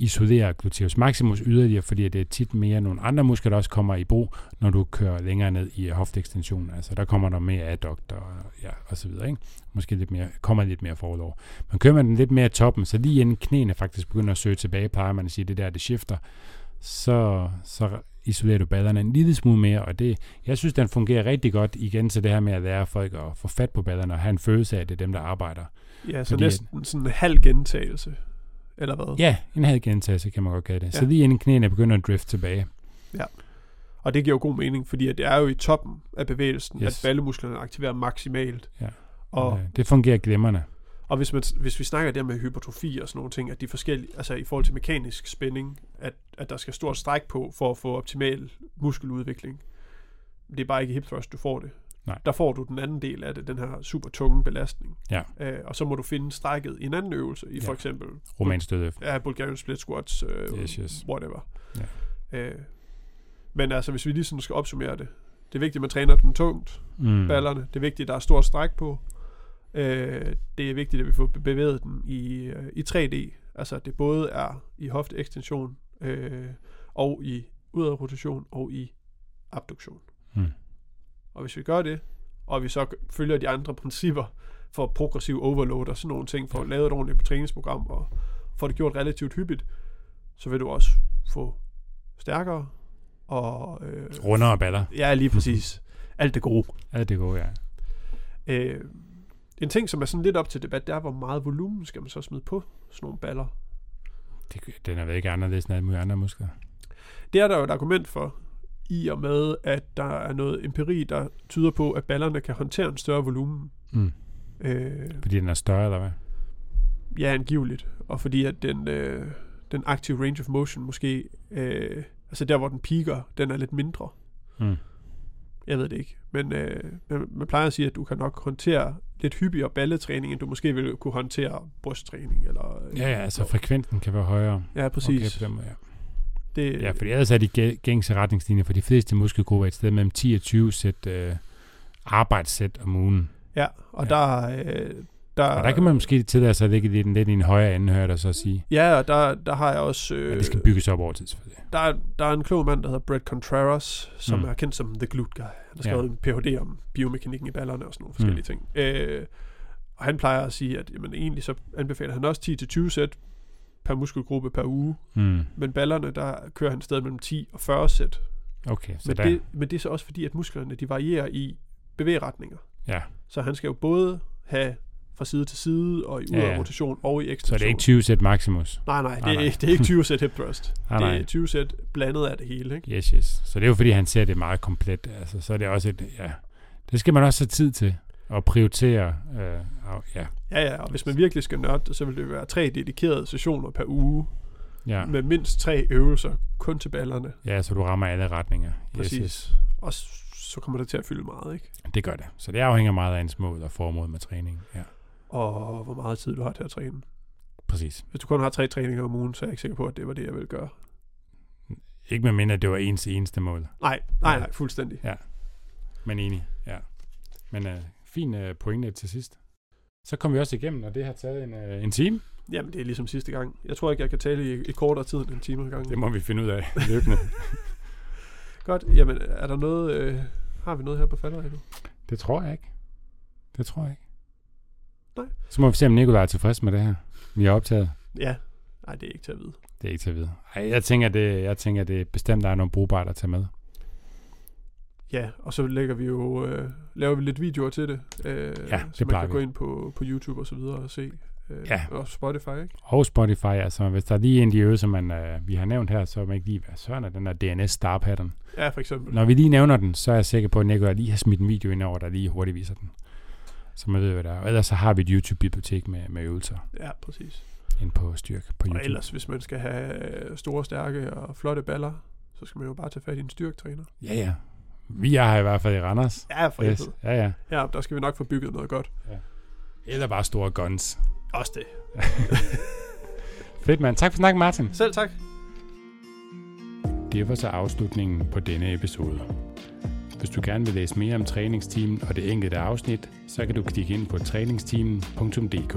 isolere gluteus maximus yderligere, fordi det er tit mere nogle andre muskler, der også kommer i brug, når du kører længere ned i hofteekstensionen. Altså der kommer der mere adductor og, ja, og så videre. Ikke? Måske lidt mere, kommer lidt mere forlov. Men kører man den lidt mere i toppen, så lige inden knæene faktisk begynder at søge tilbage, plejer man at sige, det der, det skifter, så, så isolerer du ballerne en lille smule mere, og det, jeg synes, den fungerer rigtig godt igen til det her med at lære folk at få fat på ballerne og have en følelse af, at det er dem, der arbejder. Ja, så Fordi- næsten sådan en halv gentagelse. Eller hvad? Ja, en halv gentagelse kan man godt kalde det. Så Ja. lige inden knæene begynder at drifte tilbage. Og det giver jo god mening, fordi at det er jo i toppen af bevægelsen, Yes. at ballemusklerne aktiverer maksimalt. Ja. Og, Øh, Det fungerer glimrende. og hvis, man, hvis vi snakker der med hypertrofi og sådan nogle ting, at de forskellige, altså i forhold til mekanisk spænding, at, at der skal stort stræk på for at få optimal muskeludvikling. Det er bare ikke hip thrust, du får det. Nej. Der får du den anden del af det, den her super tunge belastning. Ja. Øh, og så må du finde strækket i en anden øvelse, i Ja. for eksempel Romansk dødløft. ja, Bulgarian split squats, øh, Yes, yes. whatever. Ja. Øh, men altså, hvis vi lige sådan skal opsummere det. Det er vigtigt, at man træner den tungt, Mm. ballerne. Det er vigtigt, at der er stor stræk på. Øh, det er vigtigt, at vi får be- bevæget den i, øh, i 3D. Altså, det både er i hofteekstension, øh, og i udadrotation, og i abduktion. Mm. Og hvis vi gør det, og vi så følger de andre principper for progressiv overload og sådan nogle ting, for at lave et ordentligt træningsprogram, og få det gjort relativt hyppigt, så vil du også få stærkere og... Øh, Rundere baller. Ja, lige præcis. Alt det gode. Alt det gode, ja. Øh, en ting, som er sådan lidt op til debat, det er, hvor meget volumen skal man så smide på sådan nogle baller. Det, den er vel ikke anderledes end alle mulige andre muskler. Det er der jo et argument for, i og med, at der er noget empiri, der tyder på, at ballerne kan håndtere en større volumen. Mm. Øh, Fordi den er større, eller hvad? ja, angiveligt. Og fordi at den, øh, den aktive range of motion måske, øh, altså der, hvor den piker, den er lidt mindre. Mm. Jeg ved det ikke. Men øh, man, man plejer at sige, at du kan nok håndtere lidt hyppigere balletræning, end du måske ville kunne håndtere brysttræning. Eller, øh, Ja, ja, altså frekvensen kan være højere. Ja, præcis. Okay, på den måde, ja. Det, Ja, fordi ellers er de gæ- gængse retningslinjer for de fleste muskelgrupper et sted mellem 10 og 20 sæt øh, arbejdssæt om ugen. ja, og Ja. der, øh, der, Og der kan man måske tillade sig at ligge lidt, lidt i en højere ende, hører dig så sige. Ja, og der, der har jeg også... Øh, Men det skal bygges op over tid, selvfølgelig. der, er- der er en klog mand, der hedder Brett Contreras, som Mm. mm. er kendt som The Glute Guy. Han har Ja. skrevet en Ph.D. om biomekanikken i ballerne og sådan nogle forskellige ting. Øh, og han plejer at sige, at jamen, egentlig så anbefaler han også 10-20 sæt per muskelgruppe per uge. Mm. Men ballerne, der kører han sted mellem 10 og 40 sæt. Okay, så Men der, det, men det er så også fordi, at musklerne de varierer i bevægeretninger. ja. Så han skal jo både have fra side til side, og i Ja, ja. udadrotation og i så ekstension. det er ikke 20 sæt maximus. Nej, nej, det, Nej, er, nej. ikke- det er ikke 20 sæt hip thrust. *laughs* Nej, det er 20 sæt blandet af det hele, ikke? Yes, yes. Så det er jo fordi, han ser det meget komplet. Altså, så er det også et, ja. Det skal man også have tid til at prioritere. Øh, og, ja, Ja, ja, og hvis man virkelig skal nørde det, så vil det være tre dedikerede sessioner per uge, ja. ja. med mindst tre øvelser kun til ballerne. ja, så du rammer alle retninger. Yes, Præcis. yes. Og s- så kommer det til at fylde meget, ikke? Det gør det. Så det afhænger meget af ens mål og formål med træning. Ja. Og hvor meget tid du har til at træne. Præcis. Hvis du kun har tre træninger om ugen, så er jeg ikke sikker på, at det var det, jeg ville gøre. Ikke med mindre, at det var ens eneste mål. Nej, nej, nej, fuldstændig. Men enig, ja. Men uh, fin uh, pointe til sidst. Så kom vi også igennem, og det har taget en, uh, en time. Jamen, det er ligesom sidste gang. Jeg tror ikke, jeg kan tale i, i kortere tid end en time ad gangen. Det må vi finde ud af løbende. *laughs* *laughs* Godt. Jamen, er der noget... Øh, har vi noget her på falderæ nu? det tror jeg ikke. Det tror jeg ikke. Nej. Så må vi se, om Nikolaj er tilfreds med det her. Vi har optaget. Ja. Nej, det er ikke til at vide. Det er ikke til at vide. Ej, jeg tænker, det, jeg tænker, det er bestemt, der er nogle brugbart at tage med. Ja, og så lægger vi jo, øh, laver vi lidt videoer til det, øh, Ja, så det man plejer kan gå vi. ind på, på YouTube og så videre og se. Øh, Ja. Og Spotify, ikke? Og Spotify, altså hvis der er lige en af de øvelser, man, uh, vi har nævnt her, så man ikke lige, hvad søren er den der DNS star pattern. Ja, for eksempel. Når vi lige nævner den, så er jeg sikker på, at Nikolaj lige har smidt en video ind over, der lige hurtigt viser den. Så man ved, hvad der er. Og ellers så har vi et YouTube-bibliotek med, med øvelser Ja, præcis. ind på styrk på Og YouTube. ellers, hvis man skal have øh, store, stærke og flotte baller, så skal man jo bare tage fat i en styrketræner. Ja, ja. Vi er her i hvert fald i Randers. Ja, for Yes. Ja, ja. Ja, der skal vi nok få bygget noget godt. Eller bare store guns. Også det. *laughs* Fedt, mand. Tak for snakken, Martin. Selv tak. Det var så afslutningen på denne episode. Hvis du gerne vil læse mere om træningsteamen og det enkelte afsnit, så kan du klikke ind på træningsteamen.dk.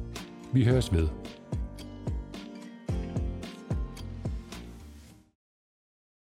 Vi høres ved.